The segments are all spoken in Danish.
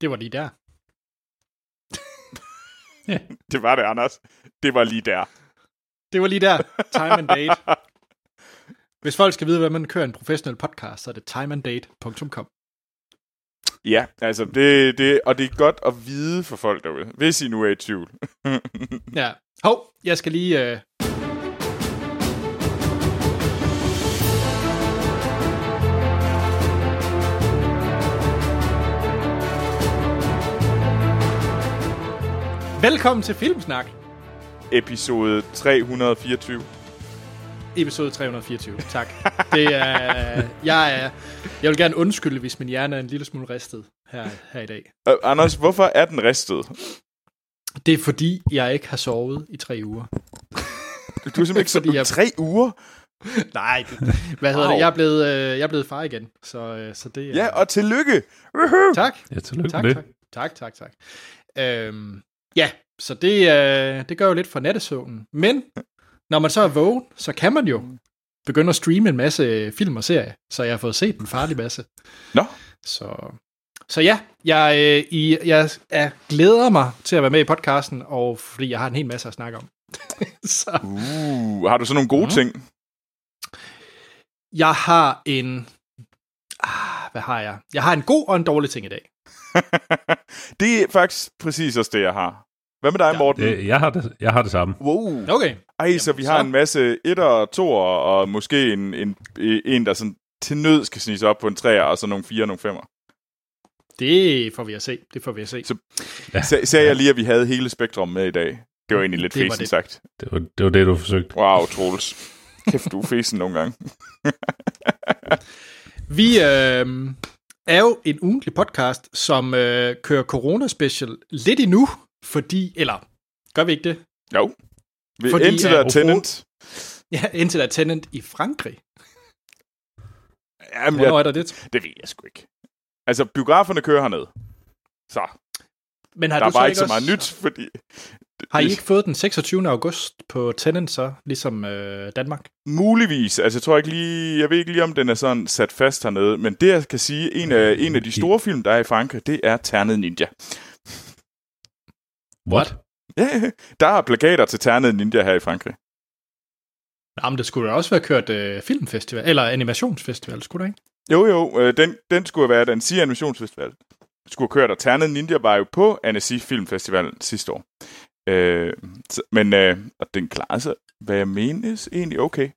Det var lige der. Det var det, Anders. Det var lige der. Det var lige der. Time and date. Hvis folk skal vide, hvordan man kører en professionel podcast, så er det timeanddate.com. Ja, altså, det, det, og det er godt at vide for folk derude, hvis I nu er i tvivl. Ja. Hov, jeg skal lige... Øh... Velkommen til Filmsnak, Episode 324. episode 324. Tak. Det er, jeg, er, jeg vil gerne undskylde, hvis min hjerne er en lille smule ristet her, her i dag. Uh, Anders, hvorfor er den ristet? Det er fordi, jeg ikke har sovet i tre uger. Du er simpelthen ikke Fordi sådan jeg- tre uger. Nej, det, hvad hedder Wow. det? Jeg er blevet, øh, jeg er blevet far igen, så, øh, så det er... Ja, og tillykke. Woohoo! Tak. Ja, tillykke Tak, med tak, tak, tak, tak. Øhm, ja, så det, øh, det gør jo lidt for nattesøvnen. Men når man så er vågen, så kan man jo begynde at streame en masse film og serier, så jeg har fået set en farlig masse. Nå. Så, så ja, jeg, øh, i, jeg er, glæder mig til at være med i podcasten, og fordi jeg har en hel masse at snakke om. så Uh, har du så nogle gode Mhm. ting? jeg har en... Ah, hvad har jeg? Jeg har en god og en dårlig ting i dag. det er faktisk præcis også det, jeg har. Hvad med dig, Ja. Morten? Det, jeg, har det, jeg har det samme. Wow. Okay. Ej, så vi har så- en masse etter og toer, og måske en, en, en der sådan til nød skal snige sig op på en træer, og så nogle fire og nogle femmer. Det får vi at se. Det får vi at se. Så- Ja. Sag, sagde jeg lige, at vi havde hele spektrum med i dag? Det var egentlig lidt fesen det. sagt. Det var, det var det, du forsøgte. Wow, Troels. Kæft, du er fesen nogle gange. Vi øh, er jo en ugentlig podcast, som øh, kører corona-special lidt endnu, fordi... Eller, gør vi ikke det? Jo. Vi, Fordi, indtil der er tenant. Ja, indtil der er tenant i Frankrig. Jamen, Hvornår jeg, er der det? det ved jeg sgu ikke. Altså, biograferne kører herned. Så, Men har der er du så bare ikke ikke så også, meget nyt, fordi... Har I ikke fået den 26. august på Tenant så, ligesom øh, Danmark? Muligvis. Altså, jeg tror ikke lige... Jeg ved ikke lige, om den er sådan sat fast hernede. Men det, jeg kan sige, en af, en af de store film, der er i Frankrig, det er Ternet Ninja. What? Ja, der er plakater til Ternet Ninja her i Frankrig. Nå, men det skulle da også være kørt øh, filmfestival, eller animationsfestival, skulle det ikke? Jo, jo, øh, den, den skulle være den sige animationsfestival. Skulle have kørt, og Ternet Ninja var jo på Annecy Filmfestival sidste år. Øh, så, men øh, og den klarede sig, hvad jeg menes, egentlig okay.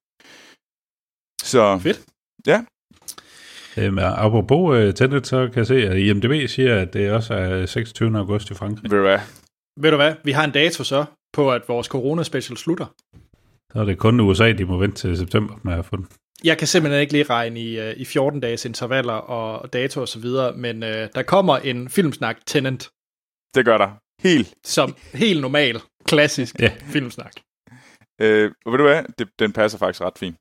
Så Fedt. Øhm, apropos uh, Tenet, så kan jeg se, at IMDb siger, at det også er 26. august i Frankrig. ved du hvad? Ved du hvad? Vi har en dato så på, at vores corona-special slutter. Så er det kun USA, de må vente til september med at få den. Jeg kan simpelthen ikke lige regne i, øh, i 14 dages intervaller og, og dato og så videre, men øh, der kommer en filmsnak Tenant, Det gør der. Helt. som helt normal, klassisk Ja. filmsnak. Øh, og ved du hvad? Det, den passer faktisk ret fint.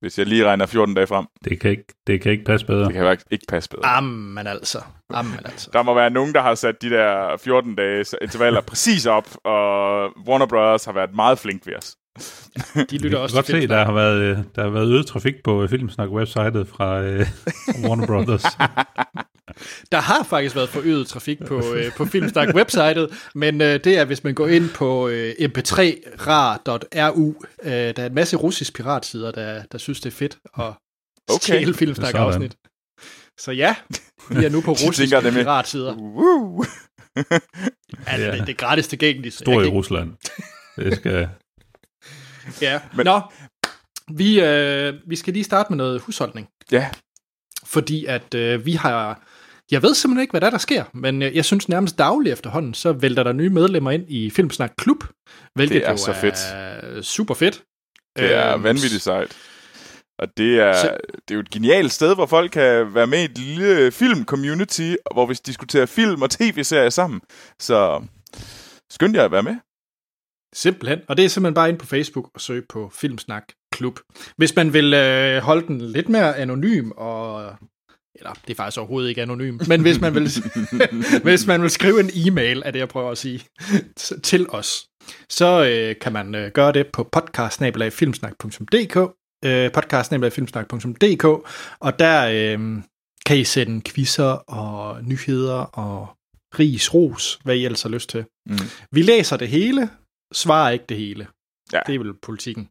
Hvis jeg lige regner 14 dage frem. Det kan ikke, det kan ikke passe bedre. Det kan faktisk ikke passe bedre. Jamen altså. Jamen altså. Der må være nogen, der har sat de der 14 dages intervaller præcis op, og Warner Brothers har været meget flink ved os. De Vi lytter kan også godt til se, filmsnak. der har været, øh, der har været øget trafik på Filmsnak-websitet fra øh, Warner Brothers. Der har faktisk været forøget trafik på, øh, på Filmsnak-websitet, men øh, det er, hvis man går ind på øh, mp3rar.ru. Øh, der er en masse russisk piratsider, der, der synes, det er fedt at Okay. stjæle Filmsnak-afsnit. Så ja, vi er nu på russiske piratsider. Woo! Altså, Ja. det, det er gratis tilgængeligt. Stor i Rusland. Det skal... Ja. Men- Men... Nå, vi, øh, vi skal lige starte med noget husholdning. Ja, Fordi at øh, vi har... Jeg ved simpelthen ikke, hvad der, er, der sker, men øh, jeg synes nærmest dagligt efterhånden, så vælter der nye medlemmer ind i Filmsnak Klub, hvilket Det er jo så fedt. er super fedt. det er Øhm, vanvittigt sejt. Og det er, Så- det er jo et genialt sted, hvor folk kan være med i et lille film-community, hvor vi diskuterer film og tv-serier sammen. Så skynd jer at være med. Simpelthen. Og det er simpelthen bare ind på Facebook og søge på Filmsnak Klub. Hvis man vil øh, holde den lidt mere anonym og... Eller, det er faktisk overhovedet ikke anonym. Men hvis man vil, hvis man vil skrive en e-mail, er det jeg prøver at sige, til os, så øh, kan man øh, gøre det på podcast-filmsnak.dk øh, podcast-filmsnak.dk og der øh, kan I sende quizzer og nyheder og ris, ros, hvad I ellers har lyst til. Mm. Vi læser det hele, svarer ikke det hele. Ja. Det er vel politikken.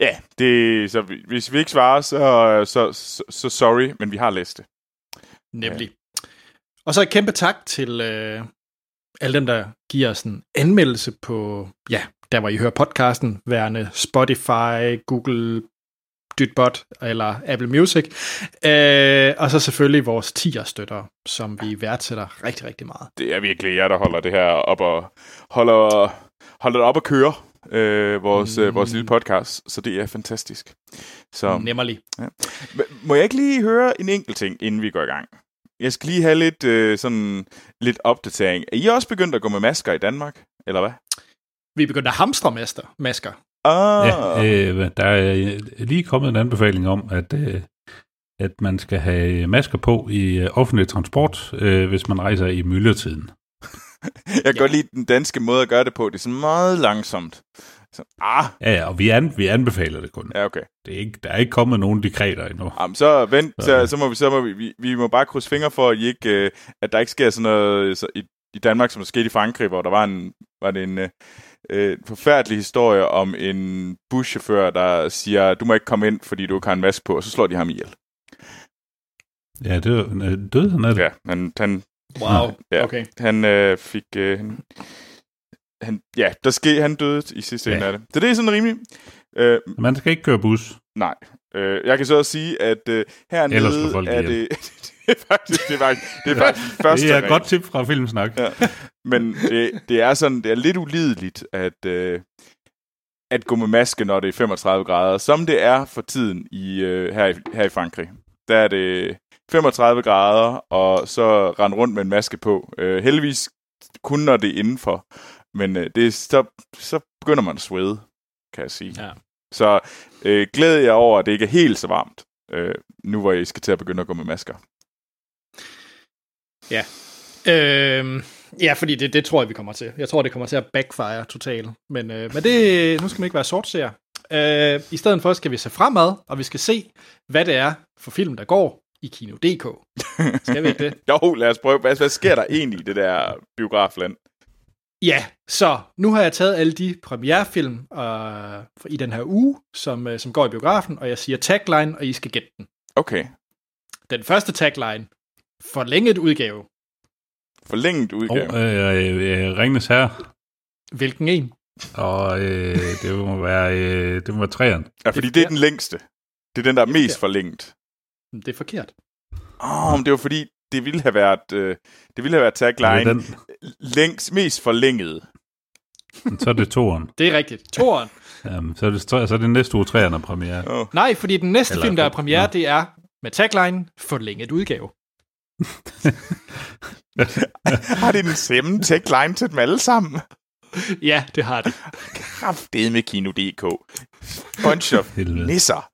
Ja, det, så vi- hvis vi ikke svarer, så, så, så, så sorry, men vi har læst det. Nemlig. Ja. Og så et kæmpe tak til øh, alle dem, der giver os en anmeldelse på, ja, der hvor I hører podcasten, værende Spotify, Google, Dytbot eller Apple Music. Øh, og så selvfølgelig vores tier-støtter, som vi værdsætter rigtig, rigtig meget. Det er virkelig jer, der holder det her op og holder, holder det op at køre, øh, vores, mm. Mm. øh, vores lille podcast, så det er fantastisk. Så Nemmerlig. M- må jeg ikke lige høre en enkelt ting, inden vi går i gang? Jeg skal lige have lidt, øh, sådan, lidt opdatering. Er I også begyndt at gå med masker i Danmark, eller hvad? Vi er begyndt at hamstre master, masker. Ah, Ja, øh, der er lige kommet en anbefaling om, at, øh, at man skal have masker på i øh, offentlig transport, øh, hvis man rejser i myldretiden. jeg kan godt lide den danske måde at gøre det på. Det er sådan meget langsomt. Så, ah, Ja, ja, og vi, an, vi anbefaler det kun. ja, okay. Det er ikke, der er ikke kommet nogen dekreter endnu. Jamen, så vent, så, Ja. så må vi, så må vi, vi, vi må bare krydse fingre for, at, I ikke, øh, at der ikke sker sådan noget så i, i Danmark, som der skete i Frankrig, hvor der var en, var det en øh, øh, forfærdelig historie om en buschauffør, der siger, du må ikke komme ind, fordi du ikke har en maske på, og så slår de ham ihjel. Ja, det er øh, død han er det. Ja, han, han, Wow, Ja. okay. han øh, fik... Øh, han, han, ja, der skete, han døde i sidste Ja. ende af det. Så det er sådan rimeligt. Øh, Man skal ikke køre bus. nej. Øh, jeg kan så også sige, at øh, hernede er det... det er faktisk, det er faktisk, det er faktisk første Det er et godt tip fra Filmsnak. Ja. Men det, det er sådan, det er lidt ulideligt, at, øh, at gå med maske, når det er 35 grader, som det er for tiden i, øh, her, i, her i Frankrig. Der er det 35 grader, og så rende rundt med en maske på. Øh, heldigvis kun når det er indenfor. Men øh, det, så, så begynder man at svede, kan jeg sige. Ja. Så øh, glæder jeg over, at det ikke er helt så varmt, øh, nu hvor I skal til at begynde at gå med masker. Øhm, ja, fordi det, det tror jeg, vi kommer til. Jeg tror, det kommer til at backfire totalt. Men, øh, men det, nu skal man ikke være sortseer. Øh, I stedet for skal vi se fremad, og vi skal se, hvad det er for film, der går i Kino.dk. Skal vi ikke det? Jo, lad os prøve. Hvad, hvad sker der egentlig i det der biografland? Ja, så nu har jeg taget alle de premierefilm øh, i den her uge, som, øh, som går i biografen, og jeg siger tagline, og I skal gætte den. Okay. Den første tagline, forlænget udgave. Forlænget udgave. øh, øh, Ringnes her. Hvilken en? Og øh, det må være, øh, det må være træerne. ja, fordi det er den længste. Det er den, der er mest forkert. Det er forkert. Åh, oh, men det var fordi, det ville have været, øh, det ville have været tagline. den, Længst, mest forlænget. så er det toeren. Det er rigtigt. Toren. Um, så, er det, så er det næste uge træerne premiere. Oh. Nej, fordi den næste Eller- film, der er premiere, Nå. det er med tagline forlænget udgave. Har det den samme tagline til dem alle sammen? Ja, det har det. Kraftet med Kino.dk. Bunch of nisser.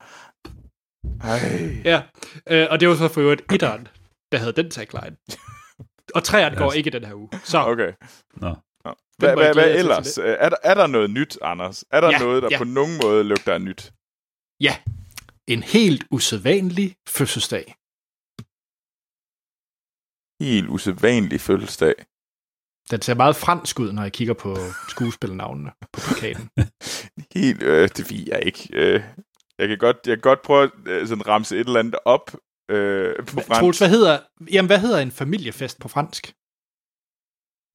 Ej. Ja, øh, og det var så for øvrigt etteren, der havde den tagline. Og træerne går ikke den her uge. Så Okay. Nå. Hvad, hvad, hvad ellers? Øh, Er der, er der noget nyt, Anders? Er der Ja, noget, der ja. på nogen måde lugter af nyt? ja, en helt usædvanlig fødselsdag. Helt usædvanlig fødselsdag. Den ser meget fransk ud, når jeg kigger på skuespillernavnene på plakaten. Helt, øh, det ved jeg ikke. Øh, jeg kan godt, jeg kan godt prøve at øh, sådan ramse et eller andet op øh, på Troels, fransk. hvad hedder, jamen, hvad hedder en familiefest på fransk?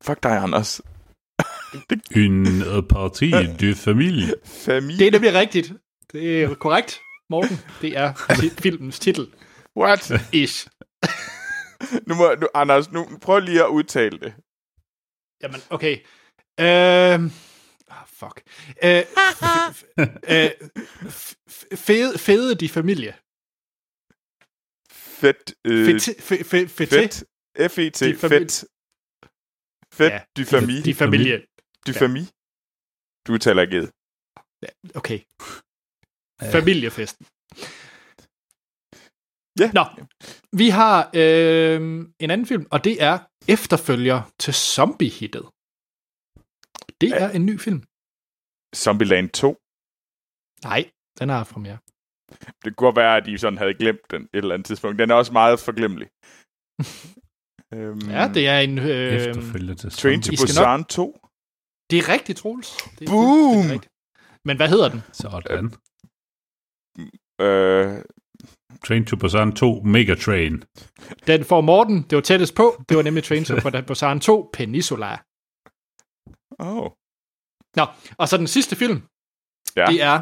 Fuck dig, Anders. En parti de familie. Familie. Det er nemlig rigtigt. Det er korrekt, Morten. Det er filmens titel. What? Ish. Nu må, nu, Anders, nu prøv lige at udtale det. Jamen, okay. Øh, fuck. Øh, f- f- øh, f- f- fede, fede de familie. Fedt. Øh, Fedt. Fedt. Fedt. fedt. F-E-T. De familie. Fedt. Fedt. Ja, Du famille. De familie. Du ja. famille. Du taler ikke ed. Okay. Familiefesten. Ja. Nå, vi har øh, en anden film, og det er efterfølger til Zombie-hittet. Det Ja. er en ny film. Zombieland 2. Nej, den har haft premiere. Det kunne godt være, at de sådan havde glemt den et eller andet tidspunkt. Den er også meget forglemmelig. Øhm, Ja, det er en... Øh, Efterfølger til Train to I Busan 2. det er rigtigt, Troels. Det er Boom! fuldstændig rigtigt. Men hvad hedder den? Sådan. Øh, Train to Busan 2 Mega Train. Den får Morten. Det var tættest på. Det var nemlig Train to Busan 2 Peninsula. oh. Nå, og så den sidste film. Ja. Det er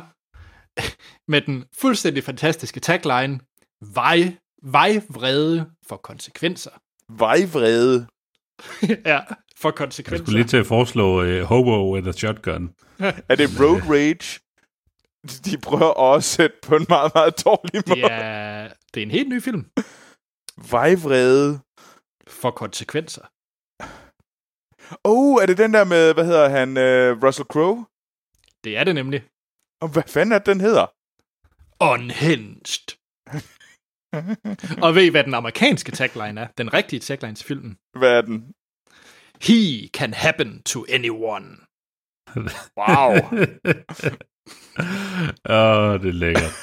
med den fuldstændig fantastiske tagline. Vej, vejvrede for konsekvenser. Vejvrede. ja, for Jeg konsekvenser. skulle lige til at foreslå uh, Hobo with a Shotgun. Er det Road Rage? De prøver også at sætte på en meget, meget dårlig måde. Det er, det er en helt ny film. Vejvrede. For konsekvenser. Oh, er det den der med, hvad hedder han, uh, Russell Crowe? Det er det nemlig. Og hvad fanden er det, den hedder? Unhinged. Og ved I, hvad den amerikanske tagline er? Den rigtige tagline til filmen. Hvad er den? He can happen to anyone. Wow. Åh, oh, det er lækkert.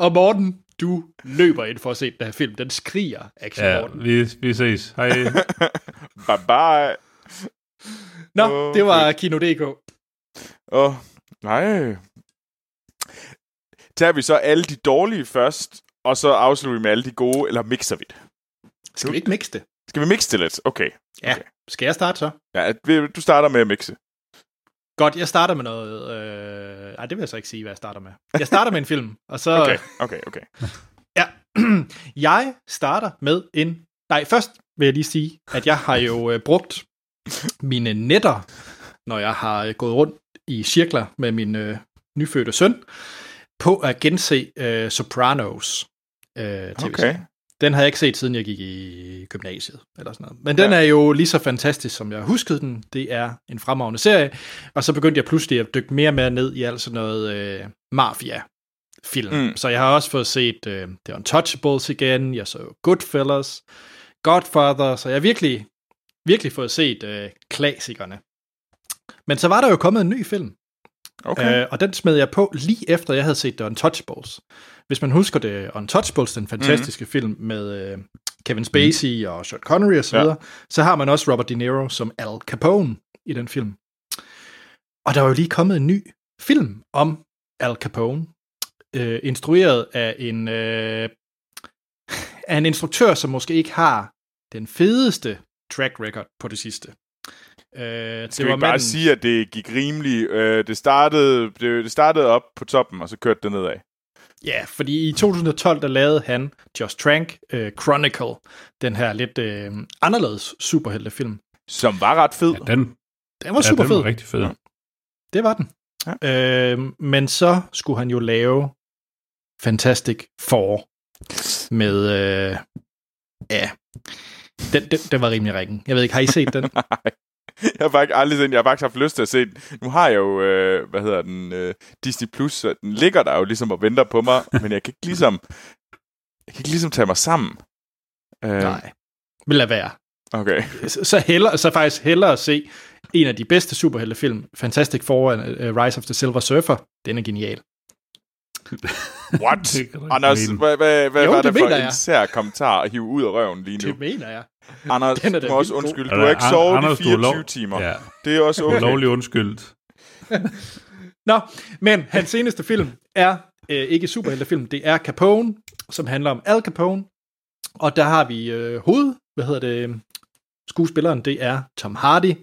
Og Morten, du løber ind for at se den her film. Den skriger action Ja, Morten. vi, vi ses. Hej. bye bye. Nå, Åh, det var Kino.dk. Åh, oh, nej. Tager vi så alle de dårlige først, og så afslutter vi med alle de gode, eller mixer vi det? Skal vi ikke mixe det? Skal vi mixe det lidt? Okay. Ja. Okay. Skal jeg starte så? Ja, du starter med at mixe. Godt, jeg starter med noget... Øh... Ej, det vil jeg så ikke sige, hvad jeg starter med. Jeg starter med en film, og så... Okay, okay, okay. Ja, jeg starter med en... Nej, først vil jeg lige sige, at jeg har jo øh, brugt mine netter, når jeg har øh, gået rundt i cirkler med min øh, nyfødte søn, på at gense øh, Sopranos. Øh, TV Okay. Den har jeg ikke set, siden jeg gik i gymnasiet, eller sådan noget. Men den er jo lige så fantastisk, som jeg huskede den. Det er en fremragende serie. Og så begyndte jeg pludselig at dykke mere og mere ned i alt sådan noget øh, mafia film. Mm. Mm. Så jeg har også fået set øh, The Untouchables igen, jeg så Goodfellas, Godfather, så jeg har virkelig, virkelig fået set øh, klassikerne. Men så var der jo kommet en ny film, Okay. Øh, og den smed jeg på lige efter, jeg havde set The Untouchables. Hvis man husker det, Untouchables, den fantastiske mm. film med øh, Kevin Spacey og Sean Connery osv., ja. så har man også Robert De Niro som Al Capone i den film. Og der var jo lige kommet en ny film om Al Capone, øh, instrueret af en, øh, af en instruktør, som måske ikke har den fedeste track record på det sidste. Øh, Skal vi ikke bare sige, at det gik rimeligt? Øh, det, startede, det, det startede op på toppen, og så kørte det nedad. Ja, fordi i 2012, der lavede han Just Trank uh, Chronicle, den her lidt uh, anderledes superheltefilm. Som var ret fed. Ja, den, Den var ja, super den fed. var rigtig fed. Det var den. Ja. Uh, men så skulle han jo lave Fantastic Four med, uh, ja, den, den, den var rimelig ringen. Jeg ved ikke, har I set den? Nej. Jeg har faktisk aldrig set den. Jeg har faktisk haft lyst til at se den. Nu har jeg jo, øh, hvad hedder den, øh, Disney Plus, så den ligger der jo ligesom og venter på mig, men jeg kan ikke ligesom, jeg kan ikke ligesom tage mig sammen. Øh, Nej. Vil lade være. Okay. Så, så, hellere, så faktisk hellere at se en af de bedste superheltefilm, Fantastic Four, uh, Rise of the Silver Surfer. Den er genial. What? Anders, hvad, hvad, hvad Jo, var det det for en sær kommentar at hive ud af røven lige nu? Det mener jeg. Anders, Den er du må også undskylde. Er Du har ikke sovet Anders, i du er lov- 24 timer. Ja, Det er også du er okay. lovlig undskyldt. Nå, men hans seneste film er øh, ikke superheltefilm, det er Capone, som handler om Al Capone. Og der har vi øh, hoved, hvad hedder det, skuespilleren, det er Tom Hardy,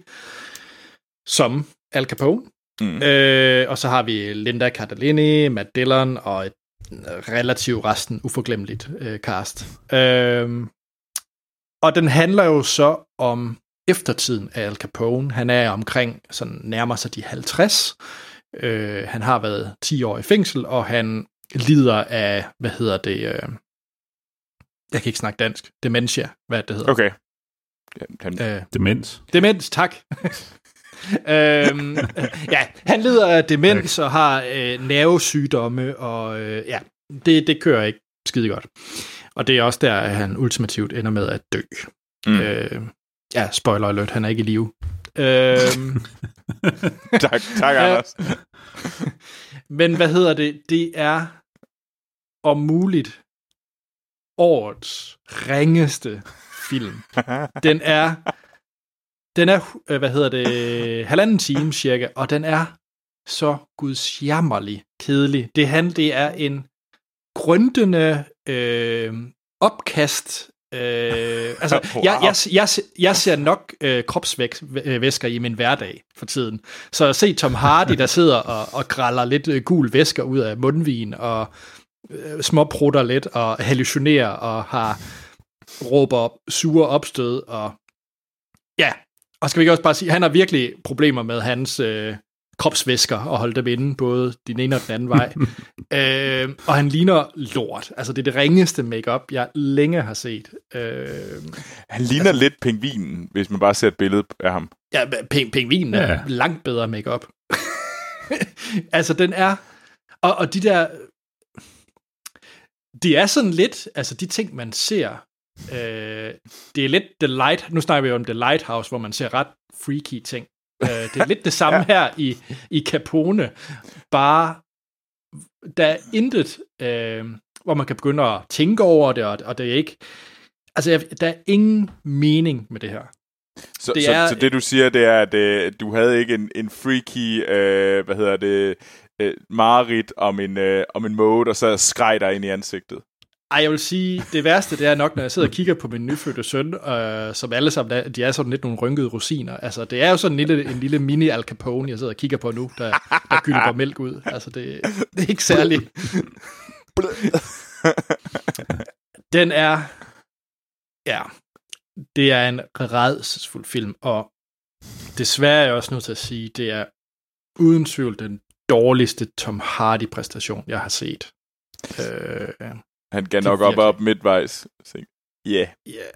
som Al Capone. Mm. Øh, og så har vi Linda Cardellini, Matt Dillon og et relativt resten uforglemmeligt øh, cast. Øh, og den handler jo så om eftertiden af Al Capone. Han er omkring, sådan nærmer sig de 50. Øh, han har været 10 år i fængsel, og han lider af, hvad hedder det, øh, jeg kan ikke snakke dansk, dementia, hvad det hedder. Okay. Han, Øh, Demens. Demens, tak. øhm, ja, han lider af demens og har øh, nervesygdomme, og øh, ja, det, det kører ikke skide godt. Og det er også der, at han ultimativt ender med at dø. Mm. Øh, ja, spoiler alert, han er ikke i live. Øhm, tak, tak. Anders. men hvad hedder det? Det er om muligt årets ringeste film. Den er, den er, øh, hvad hedder det, halvanden time cirka, og den er så gudsjammerlig kedelig. Det, han, det er en grøntende øh, opkast Øh, altså, wow. jeg, jeg, jeg, jeg ser nok øh, kropsvæsker i min hverdag for tiden. Så at se Tom Hardy, der sidder og, og græller lidt øh, gul væsker ud af mundvin, og øh, småprutter lidt, og hallucinerer, og har råber sure opstød, og ja, og skal vi ikke også bare sige, han har virkelig problemer med hans øh, kropsvæsker og holde dem inde, både den ene og den anden vej. øh, og han ligner lort. Altså, det er det ringeste makeup jeg længe har set. Øh, han ligner altså, lidt pingvinen, hvis man bare ser et billede af ham. Ja, ping, pingvinen er ja. langt bedre makeup. altså, den er... Og, og de der... Det er sådan lidt... Altså, de ting, man ser... Øh, det er lidt The Light... Nu snakker vi jo om The Lighthouse, hvor man ser ret freaky ting. Øh, det er lidt det samme ja. her i, i Capone, bare der er intet, øh, hvor man kan begynde at tænke over det, og, og det er ikke, altså der er ingen mening med det her. Så det, så, er, så det du siger, det er, at øh, du havde ikke en, en freaky, øh, hvad hedder det, øh, marit om en, øh, om en mode, og så skreg dig ind i ansigtet? Ej, jeg vil sige, det værste, det er nok, når jeg sidder og kigger på min nyfødte søn, øh, som alle sammen, de er sådan lidt nogle rynkede rosiner. Altså, det er jo sådan en lille, en lille mini Al Capone, jeg sidder og kigger på nu, der, der gylder mælk ud. Altså, det, det er ikke særligt. Den er, ja, det er en redselsfuld film, og desværre er jeg også nødt til at sige, det er uden tvivl den dårligste Tom Hardy-præstation, jeg har set. Øh, han gav nok op op midtvejs. Ja, yeah. yeah.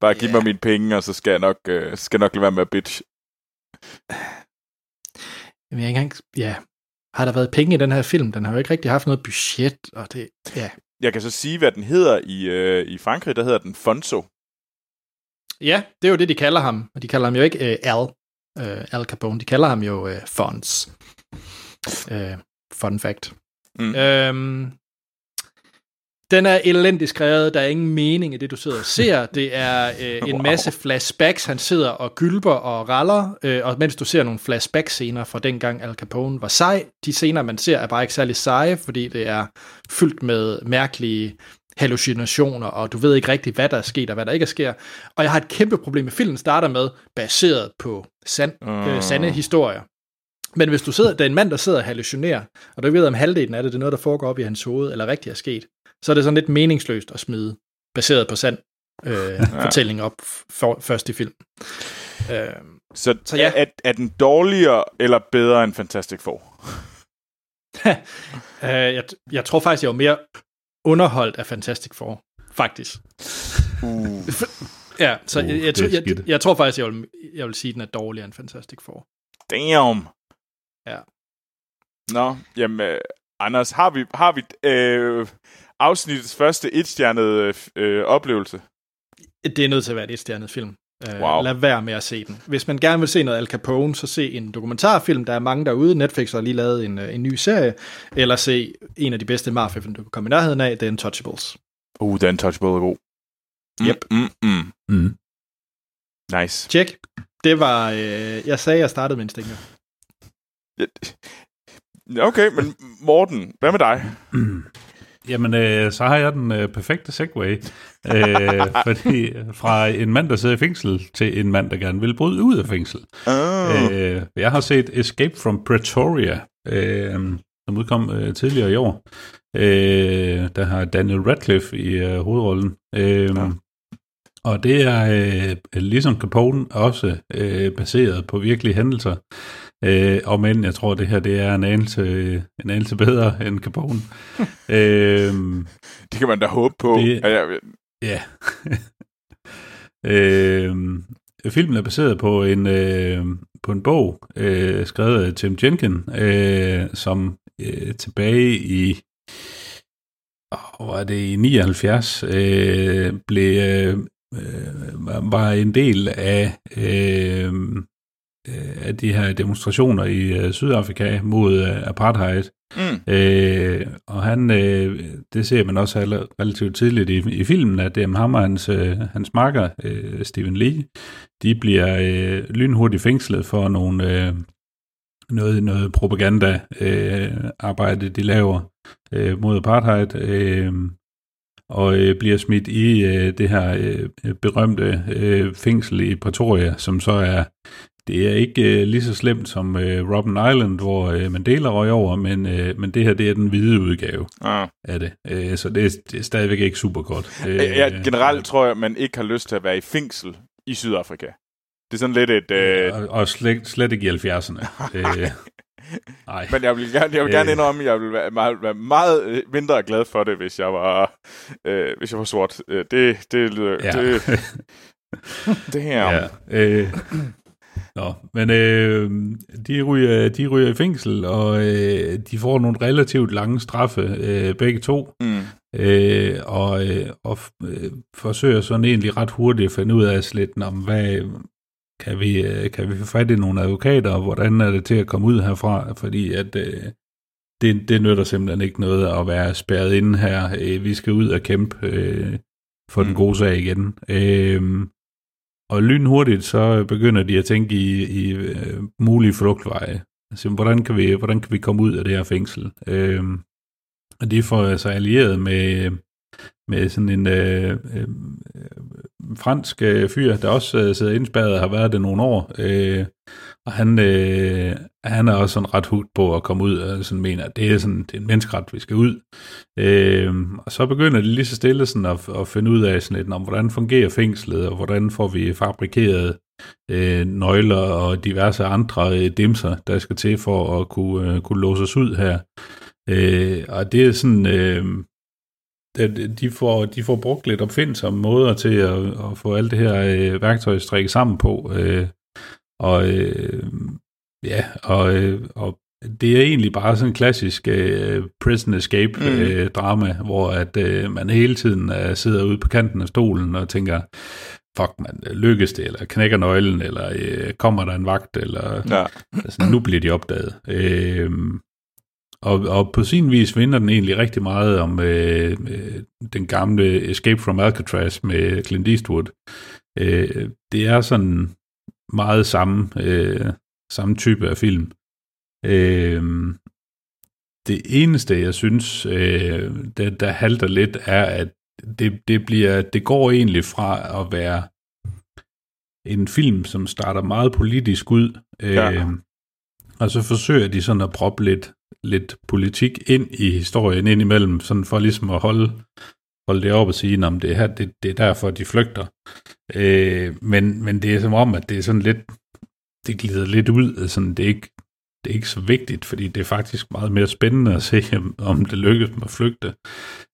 bare giv yeah. mig mine penge, og så skal jeg nok, uh, skal nok lade være med at bitch. Jamen, jeg engang, ja, har der været penge i den her film? Den har jo ikke rigtig haft noget budget, og det, ja. Jeg kan så sige, hvad den hedder i, uh, i Frankrig. Der hedder den Fonso. Ja, det er jo det, de kalder ham. Og de kalder ham jo ikke uh, Al, uh, Al Capone. De kalder ham jo uh, Fons. Uh, fun fact. Mm. Øhm, den er elendigt skrevet, der er ingen mening i det, du sidder og ser. Det er øh, en wow. masse flashbacks, han sidder og gylper og raller, øh, og mens du ser nogle flashback-scener fra dengang Al Capone var sej, de scener, man ser, er bare ikke særlig seje, fordi det er fyldt med mærkelige hallucinationer, og du ved ikke rigtigt, hvad der er sket og hvad der ikke er sker. Og jeg har et kæmpe problem med filmen starter med, baseret på sand, øh, ah. sande historier. Men hvis du sidder, der er en mand, der sidder og hallucinerer, og du ved, om halvdelen af det, det er noget, der foregår op i hans hoved, eller rigtigt er sket, så er det sådan lidt meningsløst at smide, baseret på sand øh, ja. fortælling op for, først i film. Øh, så, så ja. er, er den dårligere eller bedre end Fantastic Four? øh, jeg, jeg tror faktisk, jeg var mere underholdt af Fantastic Four. Faktisk. Uh. ja, så uh, jeg, jeg, jeg, jeg, jeg tror faktisk, jeg vil, jeg vil sige, at den er dårligere end Fantastic Four. Damn! Ja. Nå, jamen, øh, Anders, har vi, har vi øh, afsnittets første etstjernede øh, oplevelse? Det er nødt til at være et etstjernet film. Uh, wow. Lad være med at se den. Hvis man gerne vil se noget Al Capone, så se en dokumentarfilm. Der er mange derude. Netflix har lige lavet en, øh, en ny serie. Eller se en af de bedste mafia du kan komme i nærheden af. Det er Untouchables. Uh, The Untouchable er god. Mm, yep. Mm, mm. Mm. Nice. Check. Det var... Øh, jeg sagde, jeg startede med en stinger. Okay, men Morten, hvad med dig? Jamen, øh, så har jeg den øh, perfekte segway. Øh, fordi fra en mand, der sidder i fængsel, til en mand, der gerne vil bryde ud af fængsel. Oh. Øh, jeg har set Escape from Pretoria, øh, som udkom øh, tidligere i år. Øh, der har Daniel Radcliffe i øh, hovedrollen. Øh, ja. Og det er øh, ligesom Capone også øh, baseret på virkelige hændelser. Øh, og men jeg tror, det her det er en anelse, en anelse bedre end Capone. øh, det kan man da håbe på. Det, ja. ja. øh, filmen er baseret på en, øh, på en bog, øh, skrevet af Tim Jenkin, øh, som øh, tilbage i oh, var det i 79 øh, blev øh, var en del af øh, øh, af de her demonstrationer i øh, Sydafrika mod øh, apartheid. Mm. Øh, og han, øh, det ser man også relativt tidligt i, i filmen, at det er ham og hans, øh, hans marker, øh, Stephen Lee, de bliver øh, lynhurtigt fængslet for nogle, øh, noget, noget propaganda øh, de laver øh, mod apartheid, øh, og øh, bliver smidt i øh, det her øh, berømte øh, fængsel i Pretoria, som så er det er ikke øh, lige så slemt som øh, Robben Island, hvor øh, Mandela røg over, men, øh, men det her det er den hvide udgave Ah. af det. Øh, så det er, det er stadigvæk ikke super godt. Øh, Ja, generelt tror jeg, at man ikke har lyst til at være i fængsel i Sydafrika. Det er sådan lidt et... Øh, og, og slet, slet ikke i 70'erne. øh, nej. men jeg vil gerne, jeg vil gerne Øh. indrømme, at jeg ville være meget, være meget øh, mindre glad for det, hvis jeg var, øh, hvis jeg var sort. Øh, det, det, lyder, Ja. det, det her... ja. Øh, Nå, men øh, de, ryger, de ryger i fængsel, og øh, de får nogle relativt lange straffe, øh, begge to. Mm. øh, og, øh, og øh, forsøger sådan egentlig ret hurtigt at finde ud af lidt, om hvad kan vi, øh, kan vi få fat i nogle advokater, og hvordan er det til at komme ud herfra, fordi at øh, det, det nytter simpelthen ikke noget at være spærret inde her. Øh, vi skal ud og kæmpe øh, for den Mm. gode sag igen. Øh, og lynhurtigt så begynder de at tænke i, i øh, mulige flugtveje. Altså, hvordan kan, vi, hvordan kan vi komme ud af det her fængsel? Øh, og de får altså allieret med, med sådan en øh, øh, fransk øh, fyr, der også øh, sidder indspærret og har været det nogle år. Øh, og han, øh, han er også sådan ret hugt på at komme ud og sådan mener, at det er, sådan, det er en menneskeret, vi skal ud. Øh, og så begynder de lige så stille sådan at, at finde ud af sådan lidt, om, hvordan fungerer fængslet, og hvordan får vi fabrikeret øh, nøgler og diverse andre øh, dimser, der skal til for at kunne, øh, kunne låse os ud her. Øh, og det er sådan, øh, det, de, får, de får brugt lidt opfindsomme måder til at, at få alt det her øh, værktøj strikket sammen på. Øh, og øh, ja, og, øh, og det er egentlig bare sådan en klassisk øh, prison escape Mm. øh, drama, hvor at øh, man hele tiden øh, sidder ude på kanten af stolen og tænker, fuck man, lykkes det, eller knækker nøglen, eller øh, kommer der en vagt, eller Ja. altså, nu bliver de opdaget. Øh, og, og på sin vis vinder den egentlig rigtig meget om øh, øh, den gamle Escape from Alcatraz med Clint Eastwood. Øh, det er sådan meget samme, øh, samme type af film. Øh, det eneste, jeg synes, øh, der, der halter lidt, er, at det, det, bliver, det går egentlig fra at være en film, som starter meget politisk ud, øh, Ja. og så forsøger de sådan at proppe lidt, lidt politik ind i historien indimellem, sådan for ligesom at holde, holde det op og sige, at det her, det, det er derfor, de flygter. Øh, men, men det er som om, at det er sådan lidt, det glider lidt ud, sådan, det er ikke, det er ikke så vigtigt, fordi det er faktisk meget mere spændende at se, om- om det lykkes med at flygte.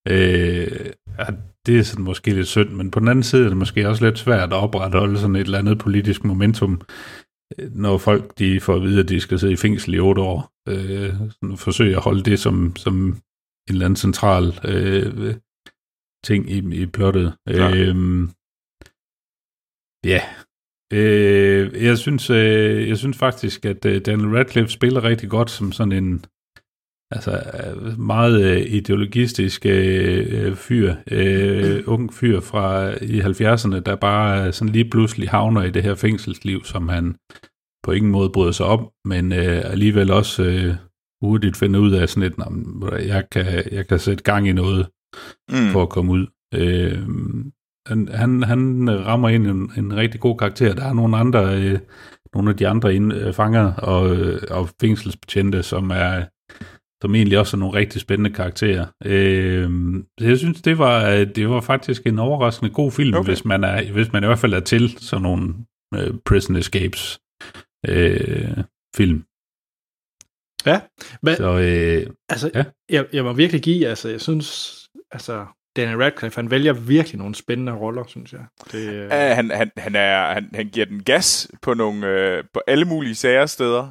Øh, at det er sådan måske lidt synd, men på den anden side er det måske også lidt svært at opretholde sådan et eller andet politisk momentum, øh, når folk de får at vide, at de skal sidde i fængsel i otte år. Øh, sådan forsøge at holde det som, som en eller anden central øh, ting i, i plottet. Ja. Øh, ja, Øh, jeg synes, øh, jeg synes faktisk, at øh, Daniel Radcliffe spiller rigtig godt som sådan en altså øh, meget øh, ideologistisk øh, øh, fyr, øh, ung fyr fra i 70'erne, der bare sådan lige pludselig havner i det her fængselsliv, som han på ingen måde bryder sig om, men øh, alligevel også øh, hurtigt finder ud af sådan et, "Nå, men, jeg kan, jeg kan sætte gang i noget Mm. for at komme ud. Øh, han, han, han rammer ind en, en rigtig god karakter. Der er nogle andre, øh, nogle af de andre ind, øh, fanger og, øh, og fængselsbetjente, som er som egentlig også er nogle rigtig spændende karakterer. Øh, så jeg synes, det var, øh, det var faktisk en overraskende god film, okay. hvis, man er, hvis man i hvert fald er til sådan nogle øh, prison escapes øh, film. Ja, men, Så øh, altså, ja. jeg, jeg må virkelig give, altså, jeg synes, altså, Daniel Radcliffe, han vælger virkelig nogle spændende roller, synes jeg. Det, øh, Ja, han, han, han, er, han, han giver den gas på, nogle, øh, på alle mulige sager steder.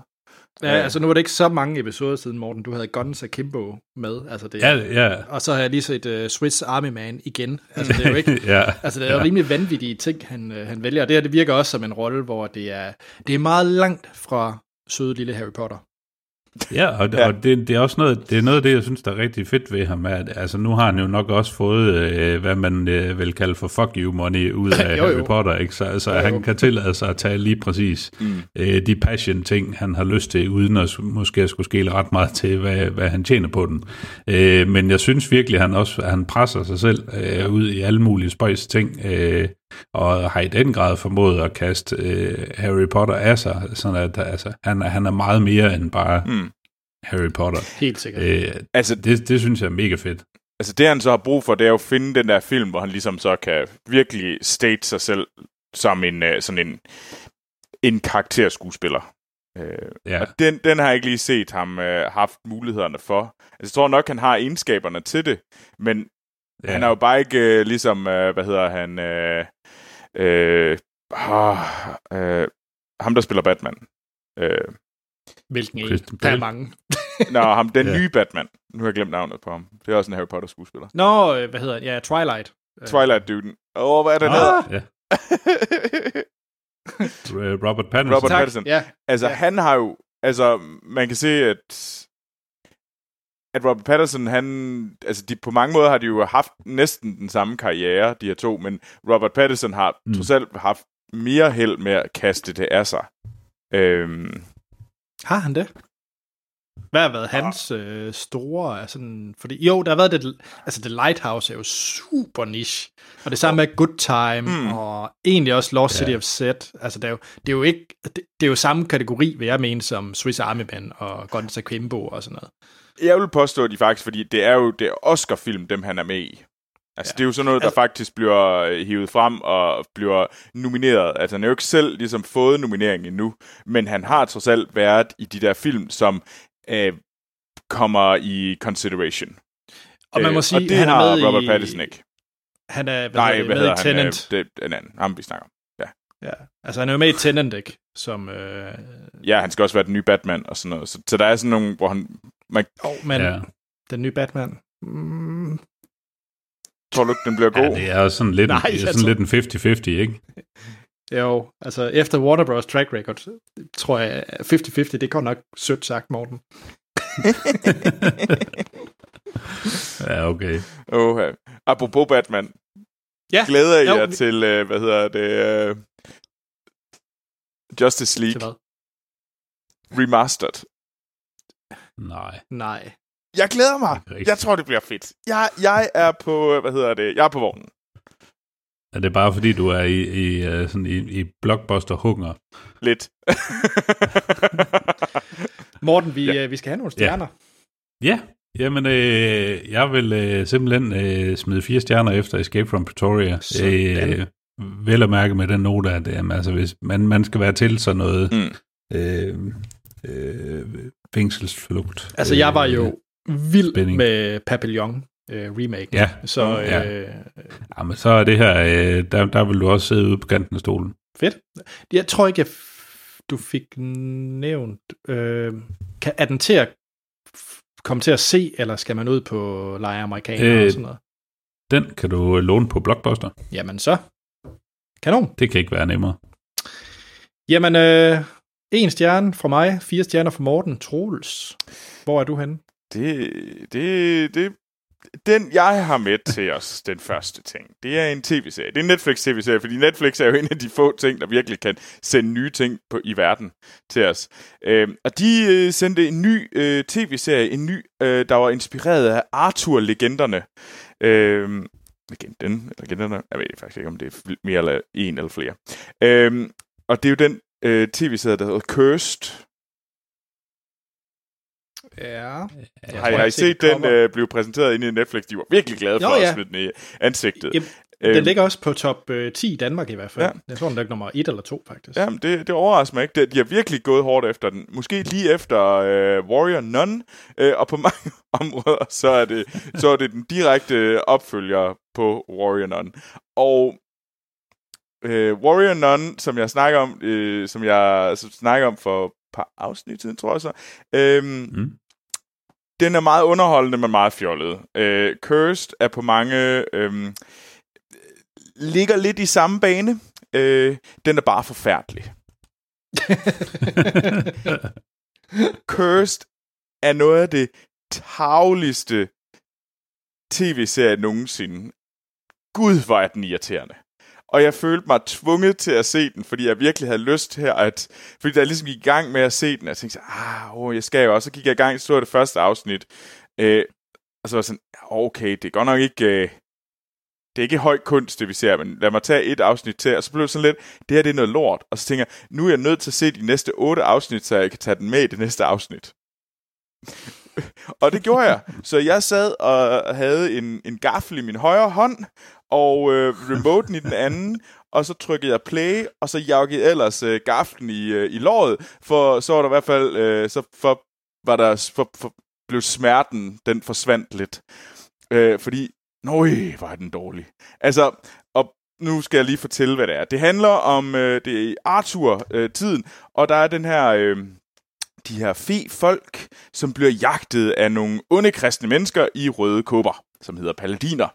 Ja, altså nu var det ikke så mange episoder siden, Morten. Du havde Guns Akimbo med. Altså det, Ja, ja. Og så har jeg lige set uh, Swiss Army Man igen. Altså det er jo ikke... ja. Altså, det er jo ja. rimelig vanvittige ting, han, øh, han vælger. Og det her, det virker også som en rolle, hvor det er, det er meget langt fra søde lille Harry Potter. Ja, og, ja. og det, det er også noget, det er noget af det, jeg synes, der er rigtig fedt ved ham. At, altså, nu har han jo nok også fået, øh, hvad man øh, vil kalde for fuck you money ud af Jo, jo. Harry Potter, ikke? Så altså, Jo, jo. han kan tillade sig at tage lige præcis mm. øh, de passion-ting, han har lyst til, uden at måske at skulle skille ret meget til, hvad, hvad han tjener på den. Øh, men jeg synes virkelig, han også at han presser sig selv øh, ud i alle mulige spøjs ting, øh, og har i den grad formået at kaste øh, Harry Potter af sig, sådan at altså, han, er- han er meget mere end bare Mm. Harry Potter. Helt sikkert. Øh, Altså, det, det synes jeg er mega fedt. altså, det han så har brug for, det er jo at finde den der film, hvor han ligesom så kan virkelig state sig selv som en, øh, sådan en, en karakterskuespiller. Øh, Ja. Og den, den har jeg ikke lige set ham øh, haft mulighederne for. Altså, jeg tror nok, han har egenskaberne til det, men ja. han er jo bare ikke øh, ligesom, øh, hvad hedder han, øh, øh, ah, øh, ham der spiller Batman. Øh, Hvilken en? Der er mange. nå, ham, den Ja. nye Batman. Nu har jeg glemt navnet på ham. Det er også en Harry Potter skuespiller. Nå, øh, hvad hedder han? Ja, Twilight. Øh, Twilight-duden. Åh, oh, hvad er det, Ah, ja. Robert Pattinson. Robert Tak. Pattinson. Ja, Altså, Ja. han har jo... Altså, man kan se, at at Robert Pattinson, han, altså de, på mange måder har de jo haft næsten den samme karriere, de her to, men Robert Pattinson har Mm. trods alt haft mere held med at kaste det af sig. Øhm, har han det? Hvad har været hans øh, store, altså, fordi jo, der har været det, altså The Lighthouse er jo super niche, og det samme med Good Time, Mm. og egentlig også Lost Ja. City of Z, altså det er jo, det er jo ikke, det, det er jo samme kategori, vil jeg mene, som Swiss Army Man og Guns Akimbo og sådan noget. Jeg vil påstå, at de faktisk, fordi det er jo det er Oscar-film, dem han er med i. Altså, Ja. ja. det er jo sådan noget, der Altså- faktisk bliver øh, hivet frem og bliver nomineret. Altså, han har jo ikke selv ligesom fået nominering endnu, men han har trods alt været i de der film, som øh, kommer i consideration. Og man må Øh, sige, og det han er har med Robert i, Pattinson ikke. Han er hvad Nej, det, hvad med hedder i han? Tenant. Øh, det er en anden. Ham, vi snakker om. Ja. Altså, han er jo med i Tenant, ikke? Som, øh, Ja, han skal også være den nye Batman og sådan noget. Så, så der er sådan nogle, hvor han... Man, oh, men Ja. den nye Batman. Mm, tror du ikke, den bliver god? Ja, det er sådan lidt, Nej, er altså- sådan lidt en 50-50, ikke? jo, altså efter Warner Bros. track record, tror jeg 50-50, det går nok sødt sagt, Morten. Ja, okay. Ja. Apropos Batman. Ja, Glæder jo, jer til, øh, hvad hedder det, øh, Justice til League hvad? Remastered? Nej. Nej. Jeg glæder mig. Jeg tror, det bliver fedt. Jeg, jeg er på, hvad hedder det, jeg er på vognen. Er det bare fordi, du er i, i, øh, sådan i, i blockbuster-hunger? Lidt. Morten, vi, Ja. ja. øh, vi skal have nogle stjerner. Ja, jamen øh, jeg vil øh, simpelthen øh, smide fire stjerner efter Escape from Pretoria. Sådan. Øh, vel at mærke med den note, at øh, altså, hvis man, man skal være til sådan noget Mm. øh, øh, fængselsflugt. Altså, jeg var jo vild spænding. med Papillon øh, remake. Ja. Så Ja. øh, Ja, men så er det her, øh, der, der vil du også sidde ude på kanten af stolen. fedt. Jeg tror ikke, jeg du fik nævnt. Øh, kan, er den til at komme til at se, eller skal man ud på lege amerikaner øh, Øh, og sådan noget? Den kan du øh, låne på Blockbuster. Jamen så. Kanon. Det kan ikke være nemmere. Jamen, øh, en stjerne fra mig, fire stjerner fra Morten. Troels, hvor er du henne? Det, det, det, den, jeg har med til os, den første ting, det er en tv-serie. Det er en Netflix-tv-serie, fordi Netflix er jo en af de få ting, der virkelig kan sende nye ting på, i verden til os. Øhm, og de øh, sendte en ny øh, tv-serie, en ny, øh, der var inspireret af Arthur-legenderne. Øhm, legenden, legenderne, jeg ved faktisk ikke, om det er mere eller en eller flere. Øhm, og det er jo den øh, tv-serie, der hedder Cursed. Ja. har, tror, har jeg I har set set den øh, blive præsenteret inde i Netflix? De var virkelig glade for Jo, at ja. smide den i ansigtet. Jamen, Øhm, Den ligger også på top øh, 10 i Danmark i hvert fald. Ja. Ja. Jeg tror, den ligger nummer 1 eller 2, faktisk. Jamen, det, det overrasker mig ikke. Det- De har virkelig gået hårdt efter den. Måske lige efter øh, Warrior Nun, øh, og på mange områder, så er, det, så er det den direkte opfølger på Warrior Nun. Og øh, Warrior Nun, som jeg snakker om, øh, som jeg som snakker om for par afsnit siden, tror jeg så. Øhm, Mm. Den er meget underholdende, men meget fjollet. Øh, Cursed er på mange... Øhm, ligger lidt i samme bane. Øh, den er bare forfærdelig. Cursed er noget af det tavligste tv-serie nogensinde. Gud, hvor er den irriterende. Og jeg følte mig tvunget til at se den, fordi jeg virkelig havde lyst til at... Fordi jeg ligesom gik i gang med at se den, jeg tænkte, ah, oh, jeg skal jo også. Så gik jeg i gang, så det første afsnit. Øh, og så var jeg sådan, okay, det er godt nok ikke... Øh, det er ikke høj kunst, det vi ser, men lad mig tage et afsnit til, og så blev det sådan lidt, det her det er noget lort. Og så tænker jeg, nu er jeg nødt til at se de næste otte afsnit, så jeg kan tage den med i det næste afsnit. og det gjorde jeg. Så jeg sad og havde en, en gaffel i min højre hånd, og øh, remoten i den anden, og så trykkede jeg play, og så jaggede jeg ellers øh, gaften i, øh, i låret, for så var der i hvert fald, øh, så for, var der, for, for, blev smerten, den forsvandt lidt. Øh, fordi, nøj, var den dårlig. Altså, og nu skal jeg lige fortælle, hvad det er. Det handler om, øh, det er i Arthur-tiden, øh, og der er den her... Øh, de her fe-folk, som bliver jagtet af nogle onde kristne mennesker i røde kåber, som hedder paladiner.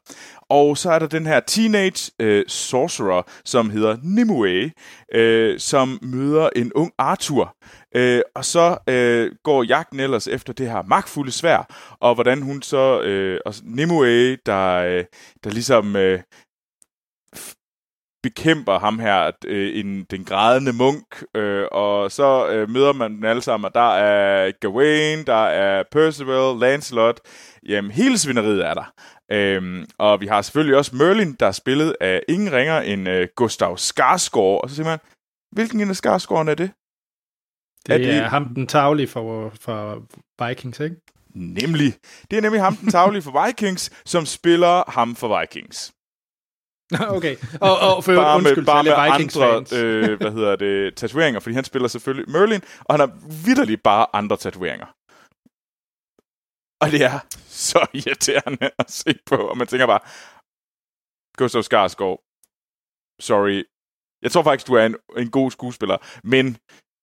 Og så er der den her teenage øh, sorcerer, som hedder Nimue, øh, som møder en ung Arthur. Øh, og så øh, går jagten ellers efter det her magtfulde svær, og hvordan hun så, øh, og Nimue, der, øh, der ligesom øh, bekæmper ham her, øh, en, den grædende munk, øh, og så øh, møder man dem alle sammen, og der er Gawain, der er Percival, Lancelot, jamen hele svineriet er der. Øhm, og vi har selvfølgelig også Merlin, der er spillet af ingen ringer end øh, Gustav Skarsgård, og så siger man, hvilken en af Skarsgården er det? Det er, Er er det- ham den taglige for, for Vikings, ikke? Nemlig. Det er nemlig ham, den taglige for Vikings, som spiller ham for Vikings. okay. Og, og for bare undskyld med, bare med andre, øh, hvad hedder det, tatoveringer, fordi han spiller selvfølgelig Merlin, og han har vidderligt bare andre tatoveringer. Og det er så irriterende at se på, og man tænker bare, Gustav Skarsgård, sorry, jeg tror faktisk, du er en, en god skuespiller, men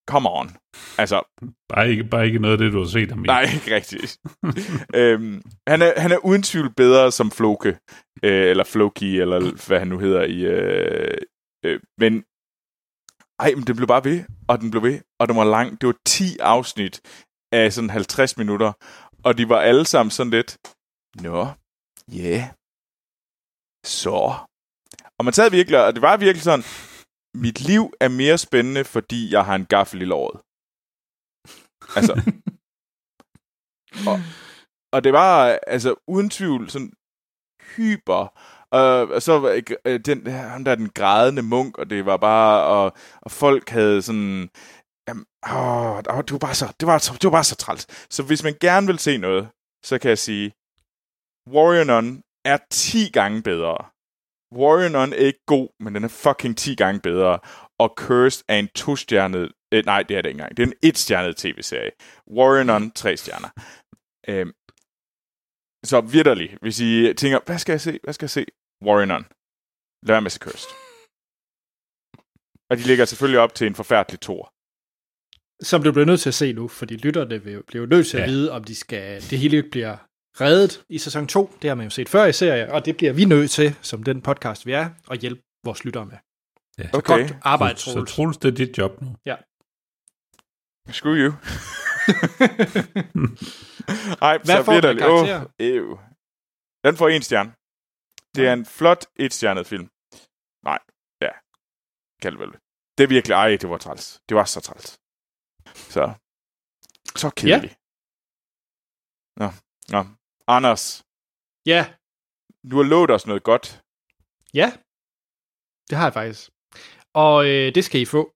come on. Altså, Bare ikke, bare ikke noget af det, du har set ham i. Nej, ikke rigtigt. øhm, han, er, han er uden tvivl bedre som Floke, øh, eller Floki, eller hvad han nu hedder i... Øh, øh, men ej, men det blev bare ved, og den blev ved, og den var lang. Det var 10 afsnit af sådan 50 minutter, og de var alle sammen sådan lidt, Nå, ja, yeah. så. Og man sad virkelig, og det var virkelig sådan, mit liv er mere spændende, fordi jeg har en gaffel i låret. Altså, og, og det var altså uden tvivl sådan hyper. Øh, og så øh, den, han der den grædende munk, og det var bare, og, og folk havde sådan, jamen, åh, det var bare så, det var, det var bare så træls. Så hvis man gerne vil se noget, så kan jeg sige, Warrior Nun er 10 gange bedre. Warrior Nun er ikke god, men den er fucking 10 gange bedre. Og Cursed er en to-stjernet... Eh, nej, det er det ikke engang. Det er en et-stjernet tv-serie. Warrior Nun, tre stjerner. Øhm, så vidderligt, hvis I tænker, hvad skal jeg se? Hvad skal jeg se? Warrior Nun. Lad være med at se Cursed. Og de ligger selvfølgelig op til en forfærdelig tor. Som du bliver nødt til at se nu, fordi lytterne vil blive jo nødt til at Ja. vide, om de skal, det hele bliver reddet i sæson 2. Det har man jo set før i serien, og det bliver vi nødt til, som den podcast vi er, at hjælpe vores lyttere med. Ja. Okay. Godt arbejde, Så, så Troels. Troels, det er dit job nu. Screw you. Ej, Hvad så får den karakter? ew. Den får en stjerne. Det er en flot et-stjernet film. Nej, ja. Kan det vel. Det er virkelig, ej, det var træls. Det var så træls. Så, så kedeligt. Nå, nå. Anders, Ja, du har lovet os noget godt. ja. Det har jeg faktisk. Og øh, det skal I få.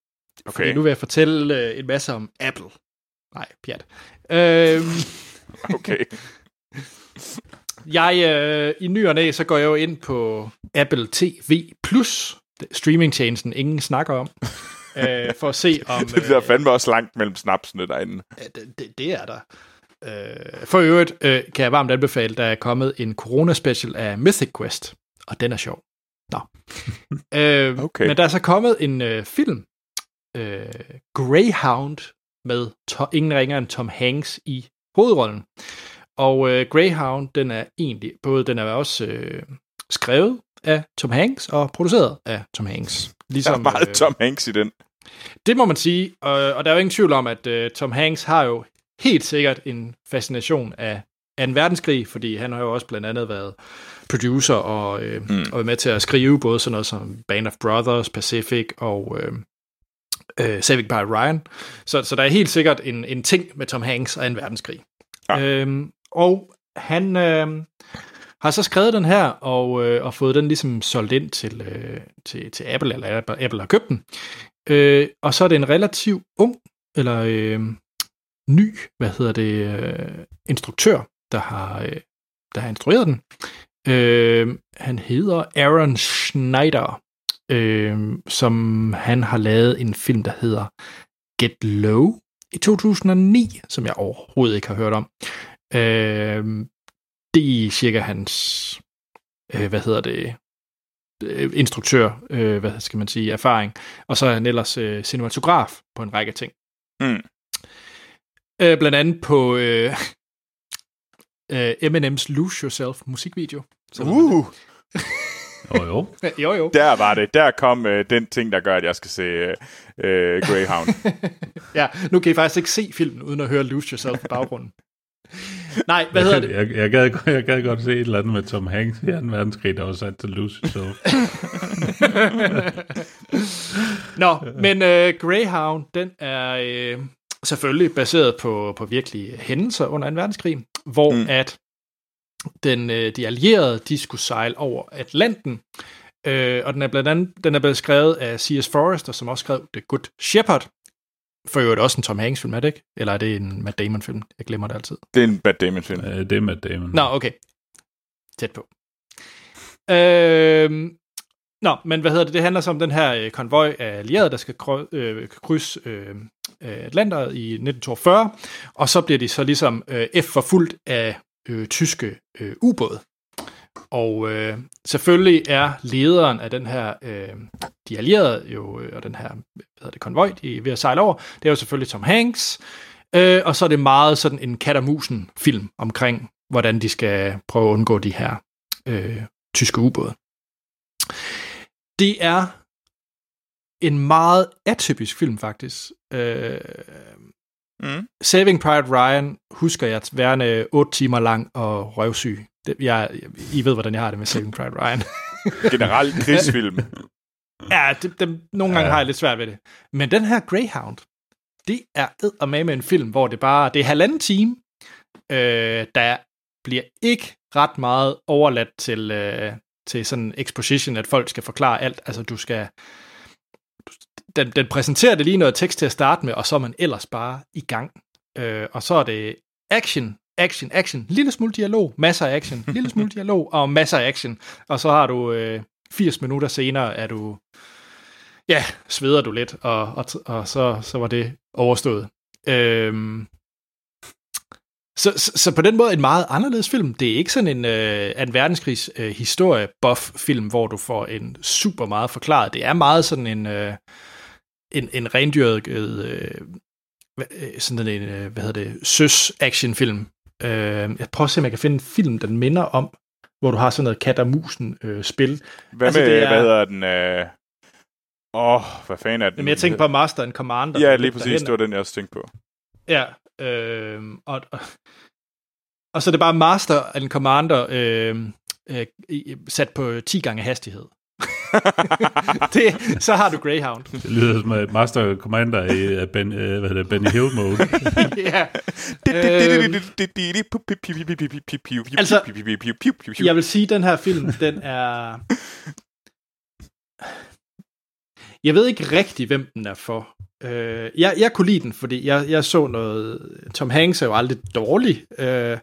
Okay. Fordi nu vil jeg fortælle øh, en masse om Apple. Nej, pjat. Øhm, Okay. jeg, øh, i ny og næ, så går jeg jo ind på Apple TV+, streamingtjenesten ingen snakker om, øh, for at se om... det bliver fandme også langt mellem snapsene derinde. Det, det, det er der. Øh, for øvrigt øh, kan jeg varmt anbefale, der er kommet en corona-special af Mythic Quest, og den er sjov. Nå. øh, Okay. Men der er så kommet en øh, film, øh, Greyhound, med to, ingen ringer end Tom Hanks i hovedrollen. Og øh, Greyhound, den er egentlig, både den er også øh, skrevet af Tom Hanks og produceret af Tom Hanks. Ligesom, der er meget øh, Tom Hanks i den. Det må man sige, og, og der er jo ingen tvivl om, at øh, Tom Hanks har jo helt sikkert en fascination af 2. verdenskrig, fordi han har jo også blandt andet været producer og, øh, mm. og været med til at skrive både sådan noget som Band of Brothers, Pacific og øh, øh, Saving by Ryan. Så, så der er helt sikkert en, en ting med Tom Hanks og 2. verdenskrig. Ja. Øhm, og han øh, har så skrevet den her og, øh, og fået den ligesom solgt ind til, øh, til, til Apple, eller Apple, Apple har købt den. Øh, og så er det en relativt ung, eller øh, ny, hvad hedder det, øh, instruktør, der har, øh, der har instrueret den. Øh, han hedder Aaron Schneider, øh, som han har lavet en film, der hedder Get Low i 2009, som jeg overhovedet ikke har hørt om. Øh, det er cirka hans, øh, hvad hedder det, øh, instruktør, øh, hvad skal man sige, erfaring. Og så er han ellers øh, cinematograf på en række ting. Mm. Øh, blandt andet på øh, øh, Eminem's Lose Yourself musikvideo. Så uh! jo, jo. jo, jo. Der var det. Der kom øh, den ting, der gør, at jeg skal se øh, øh Greyhound. ja, nu kan I faktisk ikke se filmen, uden at høre Lose Yourself i baggrunden. Nej, hvad hedder det? Jeg, jeg, gad, jeg gad godt se et eller andet med Tom Hanks i 2. verdenskrig, der var sat til Lose Yourself. Nå, men uh, Greyhound, den er uh, selvfølgelig baseret på, på virkelige hændelser under 2. verdenskrig, hvor mm. at den, uh, de allierede, de skulle sejle over Atlanten, uh, og den er blandt andet den er blevet skrevet af C.S. Forrester, som også skrev The Good Shepherd, for øvrigt også en Tom Hanks film, er det ikke? Eller er det en Matt Damon film? Jeg glemmer det altid. Det er en Matt Damon film. Øh, det er Matt Damon. Nå, okay. Tæt på. Øh, nå, men hvad hedder det? Det handler så om den her øh, konvoj af allierede, der skal øh, krydse øh, Øh, Atlanter i 1942, og så bliver de så ligesom øh, efterfulgt af øh, tyske øh, ubåde. Og øh, selvfølgelig er lederen af den her, øh, de allierede jo, øh, og den her, hvad hedder det, konvoj, de er ved at sejle over, det er jo selvfølgelig Tom Hanks, øh, og så er det meget sådan en kat og musen film omkring, hvordan de skal prøve at undgå de her øh, tyske ubåde. Det er en meget atypisk film, faktisk. Øh, mm. Saving Private Ryan husker jeg at være 8 timer lang og røvsyg. Det, jeg, I ved, hvordan jeg har det med Saving Private Ryan. Generelt krigsfilm. ja, det, det, nogle gange ja. har jeg lidt svært ved det. Men den her Greyhound, det er med med en film, hvor det bare, det er halvanden time, øh, der bliver ikke ret meget overladt til, øh, til sådan exposition, at folk skal forklare alt. Altså, du skal... Den, den præsenterer det lige noget tekst til at starte med, og så er man ellers bare i gang. Øh, og så er det action action, action, lille smule dialog, masser af action, lille smule dialog og masser af action. Og så har du øh, 80 minutter senere, er du, ja, sveder du lidt, og, og, og så, så var det overstået. Øhm, så, så, så på den måde en meget anderledes film. Det er ikke sådan en, øh, en verdenskrigs øh, historie buff film, hvor du får en super meget forklaret. Det er meget sådan en, øh, en, en rendyrket øh, sådan en, øh, hvad hedder det, søs actionfilm, Øh, jeg prøver at se, om jeg kan finde en film, den minder om, hvor du har sådan noget kat og musen øh, spil. Hvad altså, med, er... hvad hedder den? Øh... Åh, oh, hvad fanden er den? Jamen, jeg tænker på Master and Commander. Ja, lige præcis, derhen. det var den, jeg også tænkte på. Ja, øh, og, og, og så er det bare Master and Commander øh, øh, sat på 10 gange hastighed. Det, så har du Greyhound. Det lyder som et Master Commander i uh, ben, uh, hvad hedder, Benny Hill mode. ja. altså, jeg vil sige, at den her film, den er... Jeg ved ikke rigtig, hvem den er for. Uh, jeg, jeg kunne lide den, fordi jeg, jeg så noget... Tom Hanks er jo aldrig dårlig. Uh,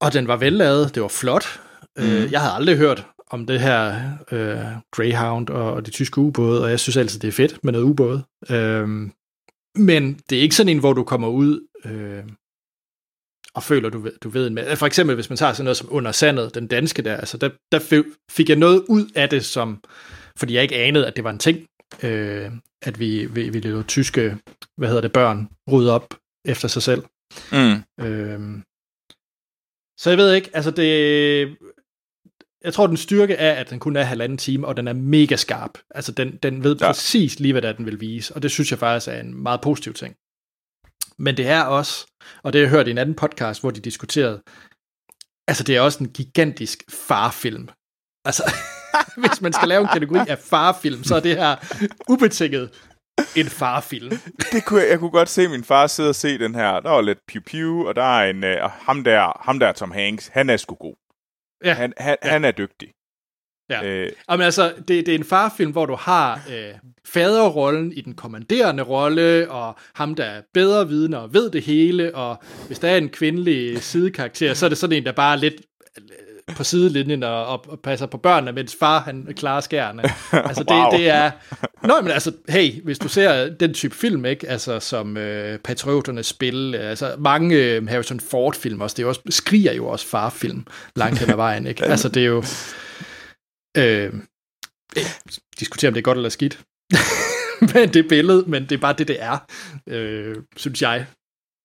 og den var vellavet, det var flot. Mm. Uh, jeg havde aldrig hørt om det her øh, Greyhound og, og de tyske ubåde, og jeg synes altid, det er fedt med noget ubåde. Øh, men det er ikke sådan en, hvor du kommer ud øh, og føler, du ved, du ved en For eksempel, hvis man tager sådan noget som Under Sandet, den danske der, altså der, der fik jeg noget ud af det, som, fordi jeg ikke anede, at det var en ting, øh, at vi, vi, vi lavede tyske hvad hedder det, børn rydde op efter sig selv. Mm. Øhm, så jeg ved ikke, altså det... Jeg tror, den styrke er, at den kun er halvanden time, og den er mega skarp. Altså, den, den ved Ja. præcis lige, hvad det er, den vil vise, og det synes jeg faktisk er en meget positiv ting. Men det er også, og det har jeg hørt i en anden podcast, hvor de diskuterede, altså det er også en gigantisk farfilm. Altså, hvis man skal lave en kategori af farfilm, så er det her ubetinget en farfilm. Det kunne jeg, jeg kunne godt se min far sidde og se den her. Der var lidt piu-piu, og der er en, uh, ham, der, ham der Tom Hanks, han er sgu god. Ja. Han, han, Ja. han er dygtig. Ja. Øh, Jamen altså, det, det er en farfilm, hvor du har øh, faderrollen i den kommanderende rolle, og ham, der er bedre vidne og ved det hele, og hvis der er en kvindelig sidekarakter, så er det sådan en, der bare er lidt på sidelinjen og, og, passer på børnene, mens far han klarer skærene. Altså det, Wow. det er... Nå, men altså, hey, hvis du ser den type film, ikke, altså som øh, Patrioternes spil, altså mange øh, Harrison Ford-film også, det er jo også, skriger jo også farfilm langt hen ad vejen, ikke? Altså det er jo... Øh, øh, diskutere, om det er godt eller skidt. men det billede, men det er bare det, det er, øh, synes jeg,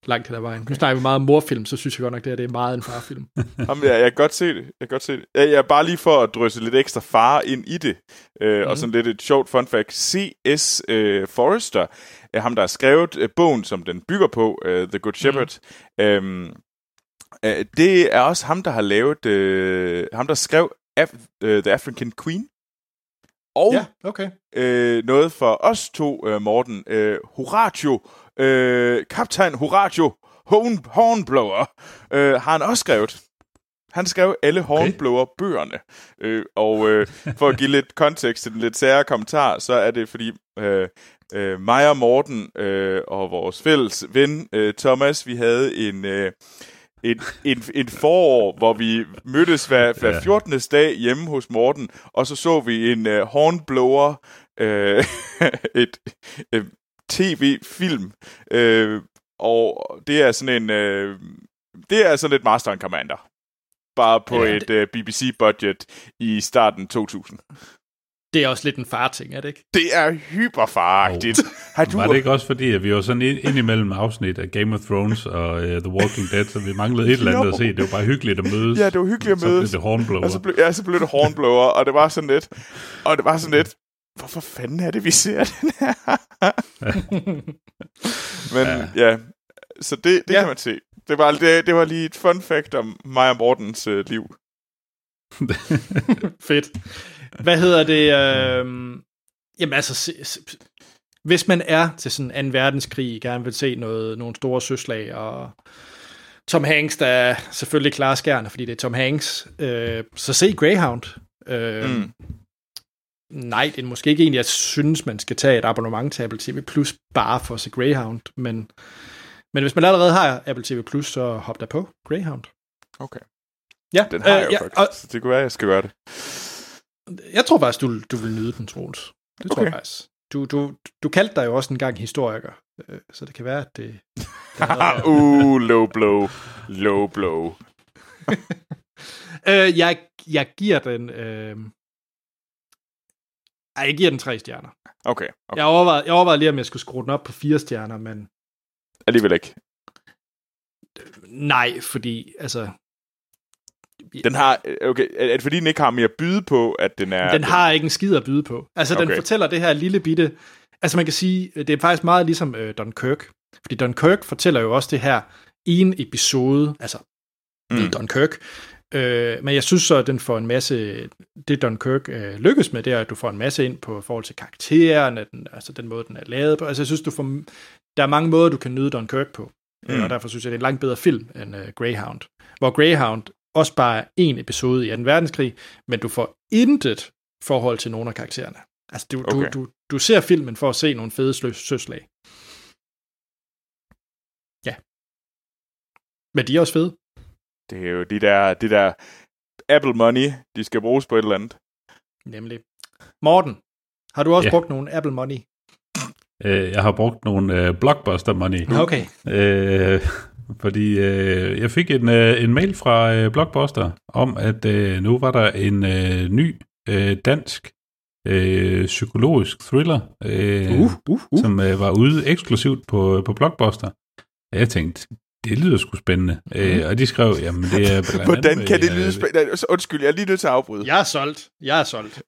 langt hen ad vejen. Nu snakker vi meget om morfilm, så synes jeg godt nok, det, her, det er meget en farfilm. Jamen, jeg, jeg kan godt se det. Jeg kan godt se det. Jeg, jeg er bare lige for at drysse lidt ekstra far ind i det. Øh, mm. Og Mhm. sådan lidt et sjovt fun fact. C.S. Øh, Forrester, øh, ham der har skrevet øh, bogen, som den bygger på, øh, The Good Shepherd, mm. øh, øh, det er også ham, der har lavet, øh, ham der skrev Af- øh, The African Queen. Og Ja, okay. øh, noget for os to, øh, Morten. Øh, Horatio, øh, kaptajn Horatio Horn, Hornblower, øh, har han også skrevet. Han skrev alle Hornblower-bøgerne. Øh, og øh, for at give lidt kontekst til den lidt sære kommentar, så er det fordi øh, øh, mig og Morten øh, og vores fælles ven øh, Thomas, vi havde en... Øh, en, en, en forår, hvor vi mødtes hver, hver Ja. 14. dag hjemme hos Morten, og så så vi en uh, hornblower, uh, et uh, tv-film, uh, og det er sådan en, uh, det er sådan et Master and Commander, bare på Ja, et uh, BBC-budget i starten 2000. Det er også lidt en farting, er det ikke? Det er hyperfaragtigt. Har du Var det ikke også fordi, at vi var sådan ind, ind imellem afsnit af Game of Thrones og uh, The Walking Dead, så vi manglede et eller andet at se. Det var bare hyggeligt at mødes. Ja, det var hyggeligt at Så blev mødes. det Hornblower. Og så blev, ja, så blev det hornblower, og det var sådan lidt, og det var sådan lidt, hvorfor fanden er det, vi ser den her? Men ja, ja så det, det Ja. kan man se. Det var, det, det var lige et fun fact om mig og Mortens øh, liv. Fedt. Hvad hedder det? Øh... Jamen altså, se, se, hvis man er til sådan en verdenskrig, gerne vil se noget, nogle store søslag, og Tom Hanks, der er selvfølgelig klar skærne, fordi det er Tom Hanks, øh, så se Greyhound. Øh, Mm. Nej, det er måske ikke en, jeg synes, man skal tage et abonnement til Apple TV Plus bare for at se Greyhound, men, men hvis man allerede har Apple TV Plus, så hop der på Greyhound. Okay. Ja, Den har øh, jeg jo ja, faktisk, og, så det kunne være, at jeg skal gøre det. Jeg tror faktisk, du, du vil nyde den, Troels. Det tror Okay. jeg faktisk. Du, du, du kaldte dig jo også en gang historiker, øh, så det kan være, at det... det uh, low blow. Low blow. øh, jeg, jeg giver den... Øh, ej, jeg giver den tre stjerner. Okay, okay. Jeg overvejede, jeg overvejede lige, om jeg skulle skrue den op på fire stjerner, men Alligevel ikke. nej, fordi altså, Den har, okay, er det fordi, den ikke har mere at byde på, at den er... den har ikke en skid at byde på. Altså, den Okay. fortæller det her lille bitte... Altså, man kan sige, det er faktisk meget ligesom øh, Dunkirk. Fordi Dunkirk fortæller jo også det her en episode, altså mm. Mm. Dunkirk. Øh, men jeg synes så, at den får en masse... Det Dunkirk øh, lykkes med, det er, at du får en masse ind på forhold til karaktererne, den, altså den måde, den er lavet på. Altså, jeg synes, du får... Der er mange måder, du kan nyde Dunkirk på. Mm. Mm. Og derfor synes jeg, det er en langt bedre film end øh, Greyhound. Hvor Greyhound også bare er en episode i 2. verdenskrig, men du får intet forhold til nogle af karaktererne. Altså, du, okay. Du, du, du ser filmen for at se nogle fede søslag. Ja. Men de er også fede. Det er jo de der, de der Apple money, de skal bruges på et eller andet. Nemlig. Morten, har du også Ja. brugt nogle Apple Money? Øh, jeg har brugt nogle øh, blockbuster money. Okay. Øh, fordi øh, jeg fik en, øh, en mail fra øh, Blockbuster om, at øh, nu var der en øh, ny øh, dansk øh, psykologisk thriller, øh, Uh, uh, uh. som øh, var ude eksklusivt på, på Blockbuster. Jeg tænkte, det lyder sgu spændende. Mm. Øh, og de skrev, jamen det er blandt andet Hvordan med, kan det øh, lyde spændende? Undskyld, jeg er lige nødt til at afbryde. Jeg er solgt. Jeg er solgt.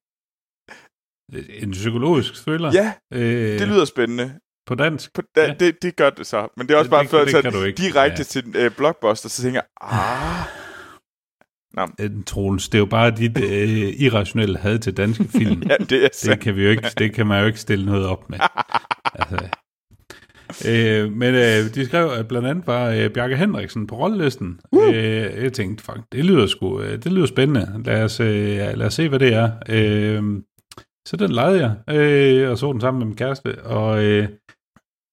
En psykologisk thriller. Ja, øh, det lyder spændende. På dansk. På, da, Ja. det, det gør det så. Men det er også Det- bare det- før, det så direkte Ja. til øh, Blockbuster, så tænker jeg, ah, Øh, Troels, det er jo bare dit øh, irrationelle had til danske film. ja, det er det kan vi jo ikke, det kan man jo ikke stille noget op med. Altså, øh, men øh, de skrev, at blandt andet var øh, Bjarke Henriksen på rollelisten. Uh. Øh, jeg tænkte, fuck, det lyder sgu, øh, det lyder spændende. Lad os, øh, lad os se, hvad det er. Øh, så den lejede jeg, øh, og så den sammen med min kæreste. Og øh,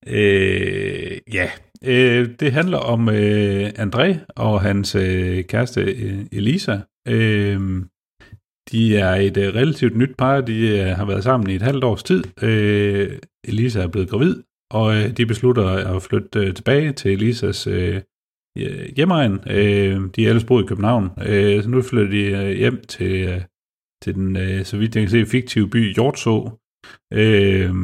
øh, ja, øh, det handler om øh, André og hans øh, kæreste øh, Elisa. Øh, de er et øh, relativt nyt par. De øh, har været sammen i et halvt års tid. Øh, Elisa er blevet gravid, og øh, de beslutter at flytte øh, tilbage til Elisas øh, hjemmeegn. Øh, de er ellers boet i København, øh, så nu flytter de øh, hjem til, øh, til den, øh, så vidt jeg kan se, fiktive by Hjortså. Øh,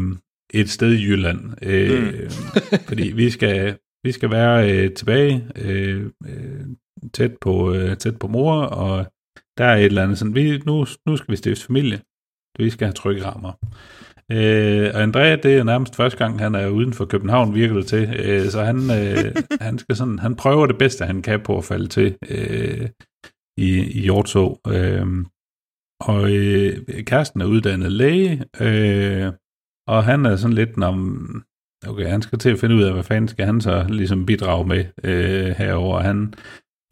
et sted i Jylland. Øh, mm. fordi vi skal, vi skal være øh, tilbage øh, øh, tæt, på, øh, tæt på mor, og der er et eller andet sådan, vi, nu, nu skal vi stifte familie. Vi skal have trygge rammer. Øh, og Andrea, det er nærmest første gang, han er uden for København, virker det til. Øh, så han, øh, han, skal sådan, han prøver det bedste, han kan på at falde til øh, i, i Hjortså. Øh, og øh, kæresten er uddannet læge, øh, og han er sådan lidt, om okay, han skal til at finde ud af, hvad fanden skal han så ligesom bidrage med øh, herover. Han,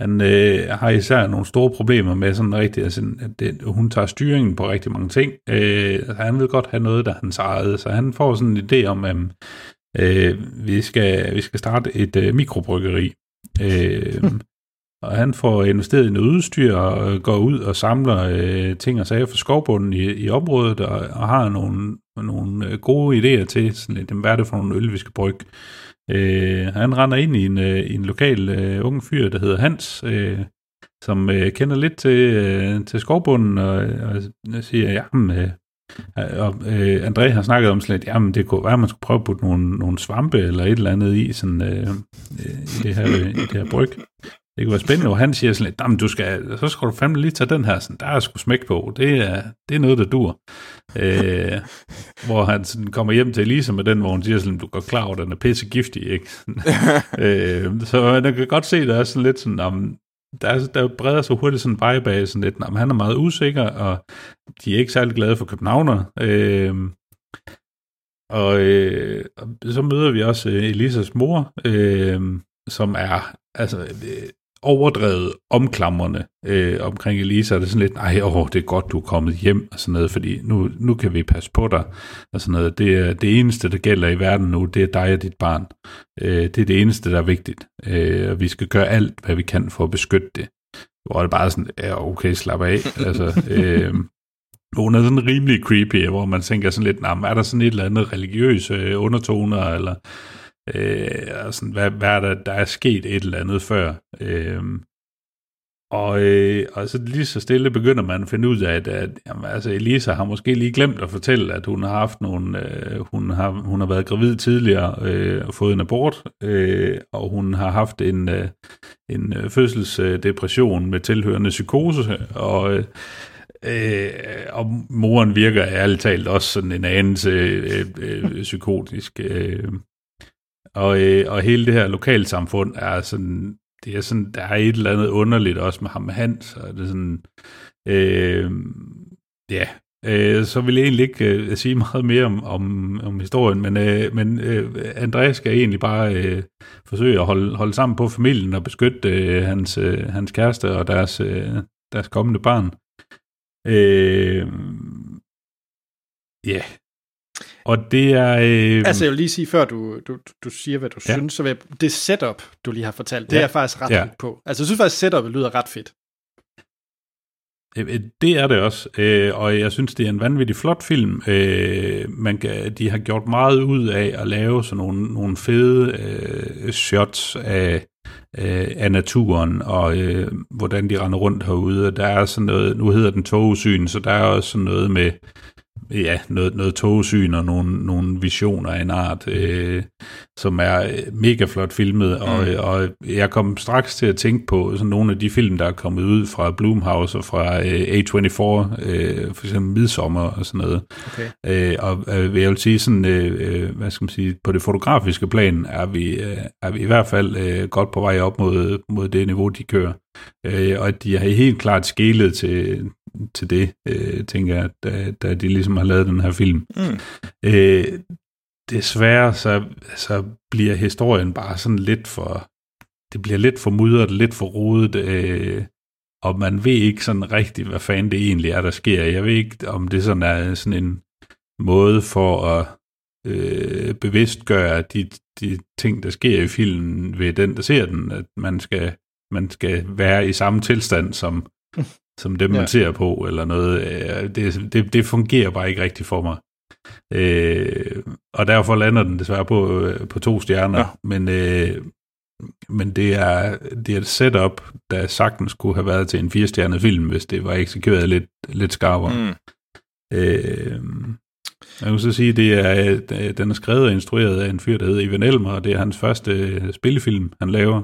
han øh, har især nogle store problemer med sådan rigtig, altså, at det, hun tager styringen på rigtig mange ting. Øh, altså, han vil godt have noget, der er hans eget, så han får sådan en idé om, at øh, vi, skal, vi skal starte et øh, mikrobryggeri. Øh, og han får investeret i noget udstyr og går ud og samler øh, ting og sager fra skovbunden i, i området og, og har nogle, nogle øh, gode idéer til, sådan lidt, hvad er det for nogle øl, vi skal brygge. Øh, han render ind i en, øh, en lokal øh, ung fyr, der hedder Hans, øh, som øh, kender lidt til, øh, til skovbunden og, og siger, jamen, øh, øh, og øh, André har snakket om sådan lidt, jamen det kunne være, at man skulle prøve at putte nogle, nogle svampe eller et eller andet i, sådan, øh, øh, i, det her, øh, i det her bryg. Det kunne være spændende, og han siger sådan lidt, du skal, så skal du fandme lige tage den her, sådan, der er sgu smæk på, det er, det er noget, der dur. Øh, hvor han sådan kommer hjem til Elisa med den, hvor hun siger sådan, du går klar over, den er pisse giftig, ikke? øh, så man kan godt se, der er sådan lidt sådan, om, der, er, der breder sig hurtigt sådan en vibe af, sådan lidt, om han er meget usikker, og de er ikke særlig glade for københavner. Øh, og, øh, så møder vi også øh, Elisas mor, øh, som er altså øh, overdrevet omklamrende øh, omkring Elisa. Det er sådan lidt, nej, åh, det er godt, du er kommet hjem, og sådan noget, fordi nu, nu kan vi passe på dig, og sådan noget. Det, er, det eneste, der gælder i verden nu, det er dig og dit barn. Øh, det er det eneste, der er vigtigt. Øh, og vi skal gøre alt, hvad vi kan for at beskytte det. Hvor det bare sådan, ja, okay, slap af. altså, øh, hun er sådan rimelig creepy, hvor man tænker sådan lidt, nah, er der sådan et eller andet religiøse øh, undertoner, eller øh, og sådan, hvad, hvad er der, der er sket et eller andet før. Øh, og, øh, og så lige så stille begynder man at finde ud af, at, at jamen, altså Elisa har måske lige glemt at fortælle, at hun har haft nogle, øh, hun, har, hun har været gravid tidligere øh, og fået en abort, øh, og hun har haft en, øh, en øh, fødselsdepression med tilhørende psykose, og øh, Øh, og moren virker ærligt talt også sådan en anelse øh, øh, psykotisk. Øh. Og, øh, og hele det her lokalsamfund er sådan, det er sådan, der er et eller andet underligt også med ham Hans, og det er sådan, øh, ja, øh, så vil jeg egentlig ikke øh, sige meget mere om, om, om historien, men, øh, men øh, Andreas skal egentlig bare øh, forsøge at holde, holde sammen på familien og beskytte øh, hans, øh, hans kæreste og deres, øh, deres kommende barn. Øh, ja. Yeah. Og det er... Øh, Altså, jeg vil lige sige, før du, du, du siger, hvad du Ja. synes, så vil jeg, det setup, du lige har fortalt, det Ja. er jeg faktisk ret Ja. på. Altså, jeg synes faktisk, setupet lyder ret fedt. Øh, Det er det også, øh, og jeg synes, det er en vanvittig flot film. Øh, man kan, de har gjort meget ud af at lave sådan nogle, nogle fede øh, shots af, øh, af naturen, og øh, hvordan de render rundt herude. Der er sådan noget, nu hedder den togsyn, så der er også sådan noget med, ja, noget, noget togsyn og nogle, nogle visioner af en art, øh, som er mega flot filmet, mm. og, og jeg kom straks til at tænke på sådan nogle af de film, der er kommet ud fra Blumhouse og fra øh, A24, øh, for eksempel Midsommer og sådan noget. Okay. Øh, og øh, jeg vil sige sådan, øh, øh, hvad skal man sige, på det fotografiske plan er vi, øh, er vi i hvert fald øh, godt på vej op mod, mod det niveau, de kører. Øh, og de har helt klart skælet til, til det, øh, tænker jeg, da, da de ligesom har lavet den her film. Mm. Øh, desværre så, så bliver historien bare sådan lidt for, det bliver lidt for mudret, lidt for rodet, øh, og man ved ikke sådan rigtigt, hvad fanden det egentlig er, der sker. Jeg ved ikke, om det sådan er sådan en måde for at øh, bevidstgøre de, de ting, der sker i filmen ved den, der ser den, at man skal, man skal være i samme tilstand som, som dem, man ja. ser på, eller noget. Det, det, det fungerer bare ikke rigtigt for mig. Øh, og derfor lander den desværre på, øh, på to stjerner, ja. men, øh, men det er, det er et setup, der sagtens kunne have været til en firestjernet film, hvis det var eksekveret lidt, lidt skarpere. Mm. Øh, jeg vil så sige, det er, øh, den er skrevet og instrueret af en fyr, der hedder Ivan Elmer, og det er hans første øh, spillefilm, han laver.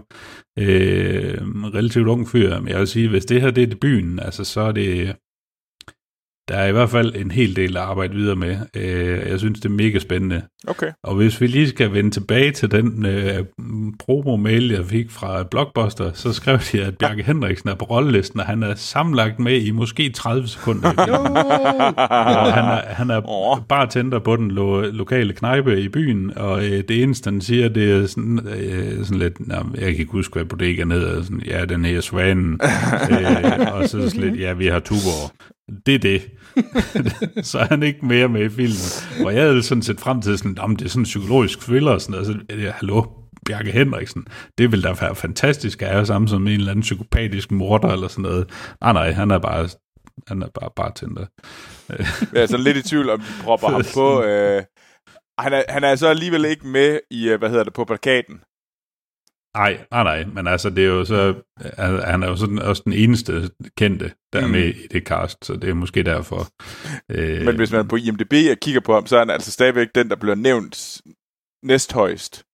Øh, relativt ung fyr, men jeg vil sige, hvis det her det er debuten, altså så er det, der er i hvert fald en hel del at arbejde videre med. Øh, jeg synes, det er mega spændende. Okay. Og hvis vi lige skal vende tilbage til den øh, promo-mail, jeg fik fra Blockbuster, så skrev de, at Bjarke Henriksen er på rollelisten, og han er sammenlagt med i måske 30 sekunder. og han er, han er oh. bartender på den lo- lokale knejpe i byen, og øh, det eneste, han siger, det er sådan, øh, sådan lidt, nah, jeg kan ikke huske, hvad bodegaen hedder, sådan, ja, den her svanen, øh, og så sådan lidt, ja, vi har Tuborg. Det er det. så er han ikke mere med i filmen. Og jeg havde sådan set frem til sådan, om det er sådan en psykologisk thriller og sådan noget. Så, ja, hallo, Bjarke Henriksen, det vil da være fantastisk at have sammen som en eller anden psykopatisk morder eller sådan noget. Nej, nej, han er bare han er bare bartender. jeg er sådan lidt i tvivl, om de propper ham på... Øh, han, er, han er så alligevel ikke med i, øh, hvad hedder det, på plakaten. Nej, nej, nej, men altså det er jo så, han er jo sådan også den eneste kendte, der er mm. med i det cast, så det er måske derfor. Øh, men hvis man på IMDb kigger på ham, så er han altså stadigvæk den, der bliver nævnt næsthøjst.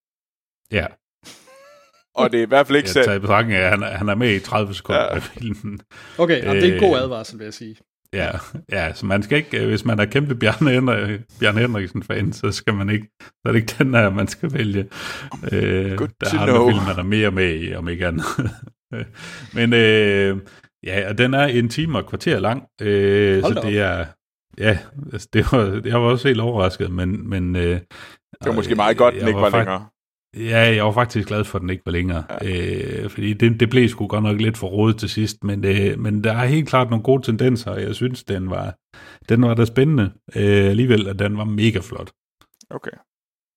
Ja. Og det er i hvert fald ikke sandt. Jeg tager i betragtning af, at han, han er med i 30 sekunder ja. af filmen. Okay, og det er en god advarsel, vil jeg sige. Ja, ja, så man skal ikke, hvis man er kæmpe Bjarne, Henrik, Bjarne Henriksen-fan, så skal man ikke, så er det ikke den her, man skal vælge. Øh, Good der er andre film, der er mere med i, om ikke andet. Men øh, ja, og den er en time og kvarter lang, øh, så det er, ja, altså, det var, jeg var også helt overrasket, men... men øh, det var måske meget godt, den ikke var, var længere. Ja, jeg var faktisk glad for, at den ikke var længere. Ja. Øh, fordi det, det blev sgu godt nok lidt for rodet til sidst, men, øh, men der er helt klart nogle gode tendenser, og jeg synes, den var, den var da spændende øh, alligevel, at den var mega flot. Okay.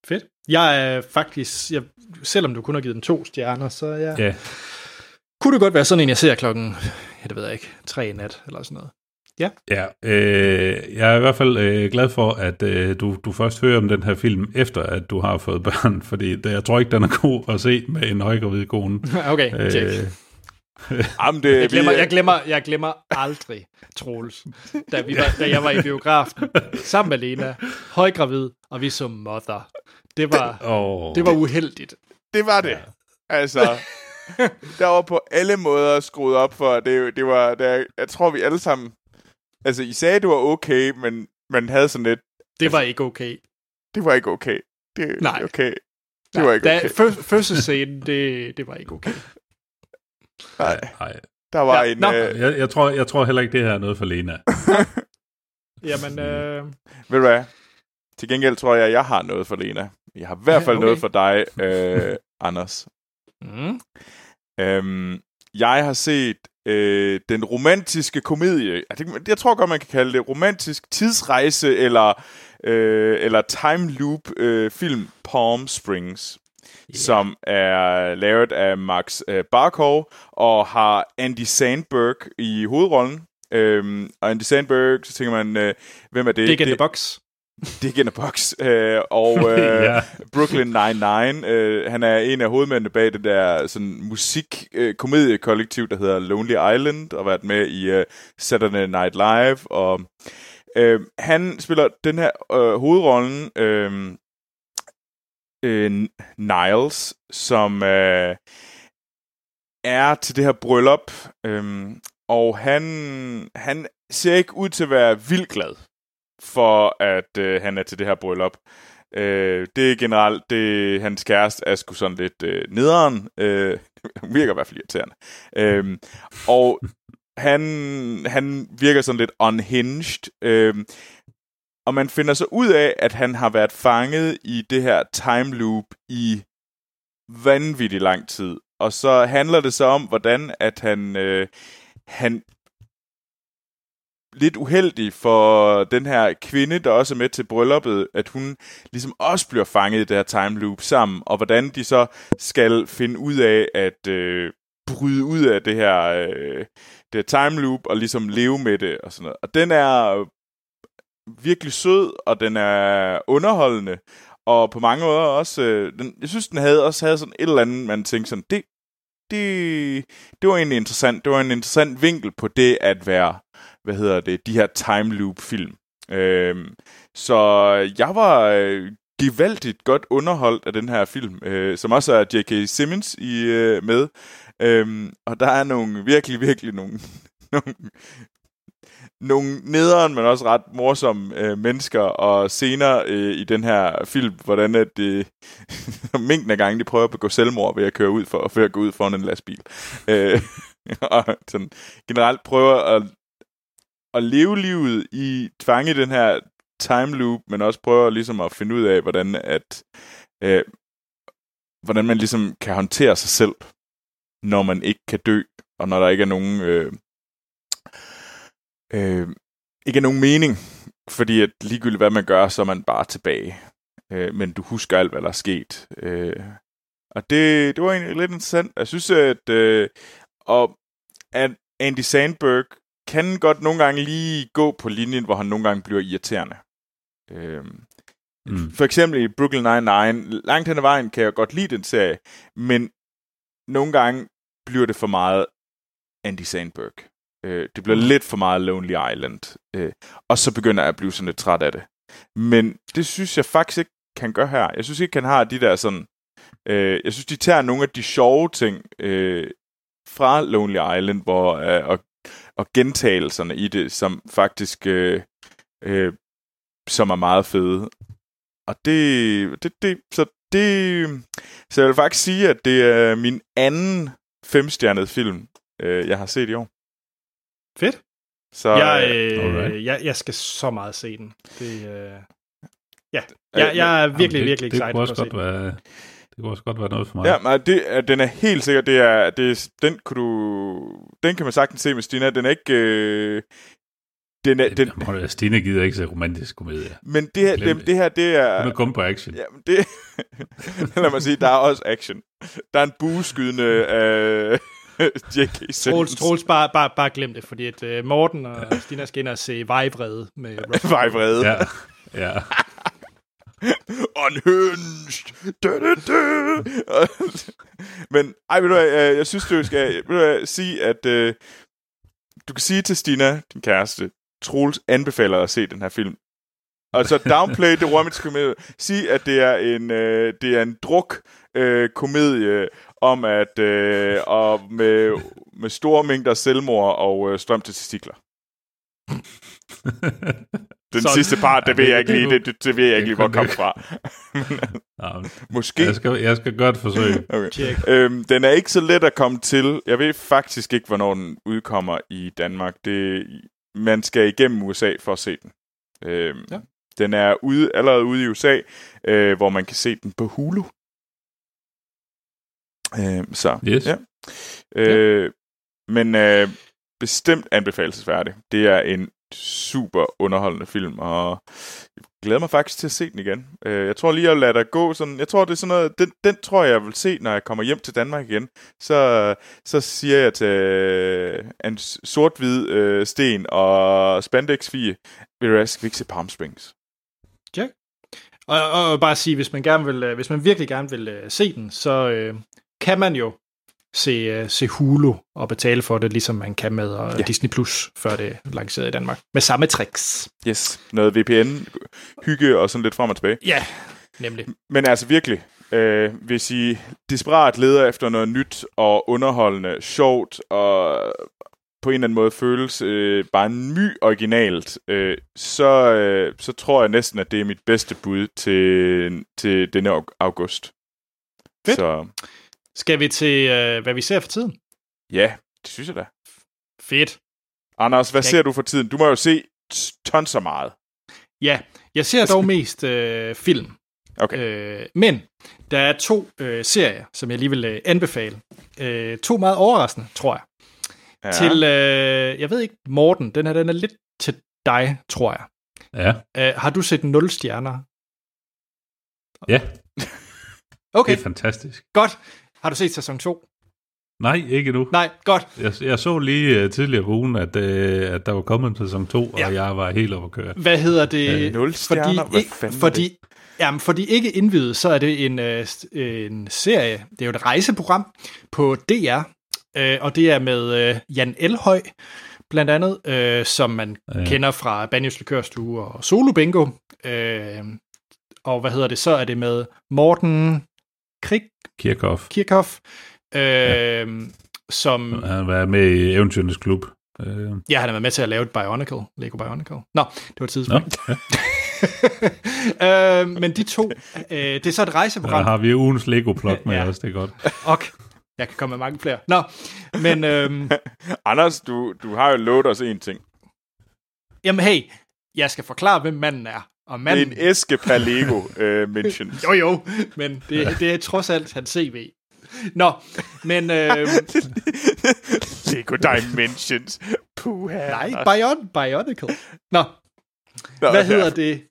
Fedt. Jeg er faktisk, jeg, selvom du kun har givet den to stjerner, så jeg... Ja. Kunne det godt være sådan en, jeg ser klokken, ja, det ved jeg ikke, tre i nat, eller sådan noget. Ja. Ja, øh, jeg er i hvert fald øh, glad for, at øh, du, du først hører om den her film, efter at du har fået børn, fordi det, jeg tror ikke, den er god at se med en højgravid kone. okay, check. Øh, Jamen det, jeg, glemmer, jeg, glemmer, jeg glemmer aldrig, Troels, da, vi var, da jeg var i biografen, sammen med Lena, højgravid, og vi så Mother. Det var, oh. det var uheldigt. Det var det. Ja. Altså, der var på alle måder skruet op for, det, det var, der, jeg tror vi alle sammen Altså, I sagde, det var okay, men man havde sådan lidt... Det var ikke okay. Det var ikke okay. Det, Nej. Okay. Det Nej, var ikke okay. Da, første scene, det, det var ikke okay. Nej. Nej. Der var ja, en... Øh... Jeg, jeg, tror, jeg tror heller ikke, det her er noget for Lena. Jamen, øh... Ved du hvad? Til gengæld tror jeg, at jeg har noget for Lena. Jeg har i hvert fald okay. noget for dig, øh, Anders. Mm. Øhm, jeg har set øh, den romantiske komedie. Jeg, tror godt, man kan kalde det romantisk tidsrejse eller, øh, eller time loop øh, film Palm Springs. Yeah. som er lavet af Max øh, Barkov og har Andy Sandberg i hovedrollen. Øhm, og Andy Sandberg, så tænker man, øh, hvem er det? Dick in the Box. Dick in the Box. Øh, og øh, ja. Brooklyn Nine-Nine. Øh, han er en af hovedmændene bag det der sådan, musik-komediekollektiv, der hedder Lonely Island, og været med i øh, Saturday Night Live. Og Øh, han spiller den her øh, hovedrollen, øh, øh, Niles, som øh, er til det her bryllup, øh, og han, han ser ikke ud til at være vildt glad for, at øh, han er til det her bryllup. Øh, det er generelt, det, hans kæreste er sgu sådan lidt øh, nederen. Øh, virker i hvert fald irriterende. Øh, og han, han virker sådan lidt unhinged. Øh, og man finder så ud af, at han har været fanget i det her time loop i vanvittig lang tid. Og så handler det så om, hvordan at han, øh, han lidt uheldig for den her kvinde, der også er med til brylluppet, at hun ligesom også bliver fanget i det her time loop sammen, og hvordan de så skal finde ud af at øh, bryde ud af det her, øh, det her time loop og ligesom leve med det og sådan noget. Og den er virkelig sød, og den er underholdende, og på mange måder også, øh, den, jeg synes, den havde også havde sådan et eller andet, man tænkte sådan, det, det, det var egentlig interessant. Det var en interessant vinkel på det at være, hvad hedder det, de her time loop film. Øhm, så jeg var øh, gevaldigt godt underholdt af den her film, øh, som også er J.K. Simmons i øh, med. Øhm, og der er nogle virkelig, virkelig nogle, nogle nogle nederen, men også ret morsomme øh, mennesker, og senere øh, i den her film, hvordan at øh, det, mængden af gange, de prøver at begå selvmord ved at køre ud for, for at gå ud foran en lastbil. Øh, og sådan, generelt prøver at, at leve livet i fange den her time loop, men også prøver ligesom at finde ud af, hvordan at øh, hvordan man ligesom kan håndtere sig selv, når man ikke kan dø, og når der ikke er nogen øh, øh, ikke er nogen mening, fordi at ligegyldigt hvad man gør, så er man bare tilbage. Øh, men du husker alt, hvad der er sket. Øh, og det, det var egentlig lidt interessant. Jeg synes, at, øh, og at Andy Sandberg kan godt nogle gange lige gå på linjen, hvor han nogle gange bliver irriterende. Øh, mm. For eksempel i Brooklyn Nine-Nine, langt hen ad vejen kan jeg godt lide den serie, men nogle gange bliver det for meget Andy Sandberg. Øh, det bliver mm. lidt for meget Lonely Island. Øh, og så begynder jeg at blive sådan lidt træt af det. Men det synes jeg faktisk ikke kan gøre her. Jeg synes ikke, han har de der sådan... Øh, jeg synes, de tager nogle af de sjove ting øh, fra Lonely Island, hvor, øh, og, og gentagelserne i det, som faktisk øh, øh, som er meget fede. Og det, det, det, så det, så jeg vil faktisk sige, at det er min anden femstjernede film, øh, jeg har set i år. Fedt. Så, jeg, øh, jeg, jeg skal så meget se den. Det, øh, ja, jeg, jeg er virkelig, det, virkelig excited det kunne også godt være, Det kunne også godt være noget for mig. Ja, men det, den er helt sikkert, det er, det, den, kunne du, den kan man sagtens se med Stina. Den er ikke... Øh, den er, den, den, Stine gider ikke se romantisk komedie. Men det her, det, det her, det er... Hun er kun på action. Ja, det, lad mig sige, der er også action. Der er en bueskydende... Øh, J.K. Troels, Troels bare, bare, bare glem det, fordi at uh, Morten og Stina skal ind og se Vejvrede med Vejvrede. Ja, ja. Unhinged. Da, da, da. Men ej, ved du hvad, jeg, jeg synes, du skal ved du hvad, sige, at øh, du kan sige til Stina, din kæreste, Troels anbefaler at se den her film. Og så downplay the romantic komedie. Sig, at det er en, øh, det er en druk øh, komedie om at øh, og med, med store mængder selvmord og øh, strøm til testikler. Den Sådan. sidste part, det ja, ved jeg ikke lige, det, det, det ved jeg ikke lige, hvor kom fra. ja, Måske. Jeg skal, jeg skal godt forsøge. Okay. Øhm, den er ikke så let at komme til. Jeg ved faktisk ikke, hvornår den udkommer i Danmark. Det, man skal igennem USA for at se den. Øhm, ja. Den er ude, allerede ude i USA, øh, hvor man kan se den på Hulu. Øh, så, yes. ja. Øh, ja. Men øh, bestemt anbefalesværdig. Det er en super underholdende film, og jeg glæder mig faktisk til at se den igen. Øh, jeg tror lige, at lade dig gå sådan, jeg tror, det er sådan noget, den, den tror jeg, jeg vil se, når jeg kommer hjem til Danmark igen. Så, så siger jeg til øh, en sort-hvid øh, sten og spandex vi vil du ikke se Palm Springs? Ja. Og, og bare sige, hvis man, gerne vil, øh, hvis man virkelig gerne vil øh, se den, så øh, kan man jo se, uh, se Hulu og betale for det, ligesom man kan med uh, Ja. Disney Plus, før det er lanceret i Danmark. Med samme tricks. Yes, noget VPN, hygge og sådan lidt frem og tilbage. Ja, nemlig. Men altså virkelig, øh, hvis I desperat leder efter noget nyt og underholdende, sjovt og på en eller anden måde føles øh, bare my originalt, øh, så, øh, så tror jeg næsten, at det er mit bedste bud til, til denne au- august. Fedt. Så Skal vi til, uh, hvad vi ser for tiden? ja, det synes jeg da. Fedt. Anders, hvad Jeg- ser du for tiden? Du må jo se tons så meget. Ja, jeg ser dog mest øh, film. Okay. Øh, men der er to øh, serier, som jeg lige vil øh, anbefale. Øh, to meget overraskende, tror jeg. Ja. Ja. Til, øh, jeg ved ikke, Morten, den her den er lidt til dig, tror jeg. Ja, Øh, har du set 0 stjerner? ja Okay, det er fantastisk. godt. Har du set sæson 2? Nej, ikke nu. Nej, godt. Jeg, jeg så lige uh, tidligere på ugen, at, uh, at der var kommet en sæson 2, Ja. og jeg var helt overkørt. Hvad hedder det? Øh, nul stjerner? Hvad ikke, fanden fordi, jamen, fordi ikke indvidet, så er det en, øh, en serie. Det er jo et rejseprogram på DR, øh, og det er med øh, Jan Elhøj, blandt andet, øh, som man ja. kender fra Banjos Likørstue og Solo Bingo. Øh, og hvad hedder det? Så er det med Morten Krig Kirchhoff, Kirchhoff, øh, ja. som... han har været med i Eventyrens Klub. Uh, Ja, han har været med til at lave et Bionicle, Lego Bionicle. Nå, det var et Nå, tidspunkt. ja. øh, men de to, øh, det er så et der rejseprogram. har vi ugens Lego-plot med Ja. os, det er godt. Og jeg kan komme med mange flere. Nå, men øhm, Anders, du, du har jo lovet os en ting. jamen hey, jeg skal forklare, hvem manden er. Og Det er en æske per Lego uh, mention. jo jo, men det, det er trods alt hans CV. Nå, men øhm, Lego Dimensions. Puha. nej, Bion, Bionicle. Nå, Nå, hvad ja. hedder det?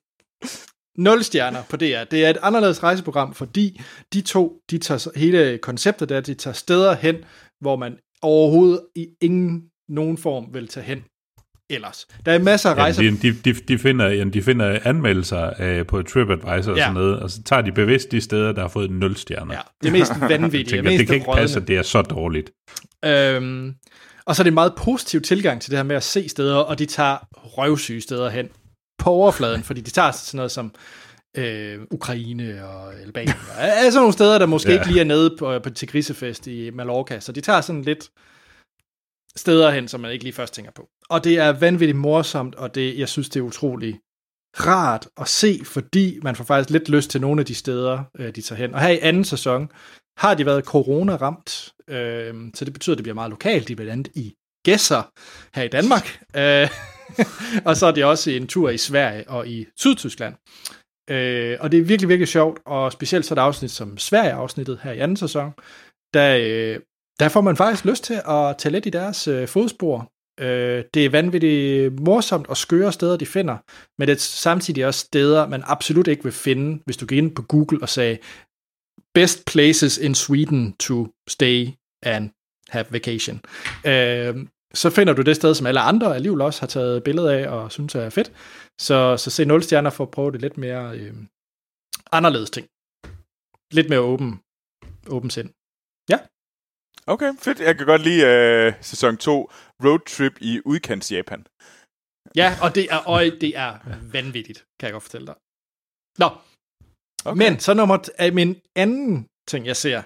Nul stjerner på DR. Det er et anderledes rejseprogram, fordi de to, de tager hele konceptet der, de tager steder hen, hvor man overhovedet i ingen nogen form vil tage hen ellers. Der er masser af rejser. Jamen, de, de, de, de, finder, jamen, de finder anmeldelser uh, på TripAdvisor og Ja. sådan noget, og så tager de bevidst de steder, der har fået 0 stjerner. Ja, det mest Jeg vanvittige, tænker, mest det kan ikke passe, at det er så dårligt. Øhm, og så er det en meget positiv tilgang til det her med at se steder, og de tager røvsyge steder hen på overfladen, fordi de tager sådan noget som øh, Ukraine og Albanien. og sådan nogle steder, der måske Ja. ja. ikke lige er nede på, på, til grisefest i Mallorca. Så de tager sådan lidt steder hen, som man ikke lige først tænker på. Og det er vanvittigt morsomt, og det, jeg synes, det er utrolig rart at se, fordi man får faktisk lidt lyst til nogle af de steder, øh, de tager hen. Og her i anden sæson har de været corona-ramt, øh, så det betyder, at det bliver meget lokalt. De er blandt andet i Gæsser her i Danmark, øh, og så er det også en tur i Sverige og i Sydtyskland. Øh, og det er virkelig, virkelig sjovt, og specielt så er der afsnit som Sverige-afsnittet her i anden sæson, der, øh, der får man faktisk lyst til at tage lidt i deres øh, fodspor. Øh, det er vanvittigt morsomt og skøre steder, de finder, men det er samtidig også steder, man absolut ikke vil finde, hvis du gik ind på Google og sagde, best places in Sweden to stay and have vacation. Øh, så finder du det sted, som alle andre alligevel også har taget billeder af og synes er fedt. Så, så se 0 stjerner for at prøve det lidt mere øh, anderledes ting. Lidt mere åben, åben sind. Ja. Okay, fedt. Jeg kan godt lide uh, sæson 2, Road Trip i udkants Japan. Ja, og det er, og det er vanvittigt, kan jeg godt fortælle dig. Nå, Okay. men så nummer t- er min anden ting, jeg ser.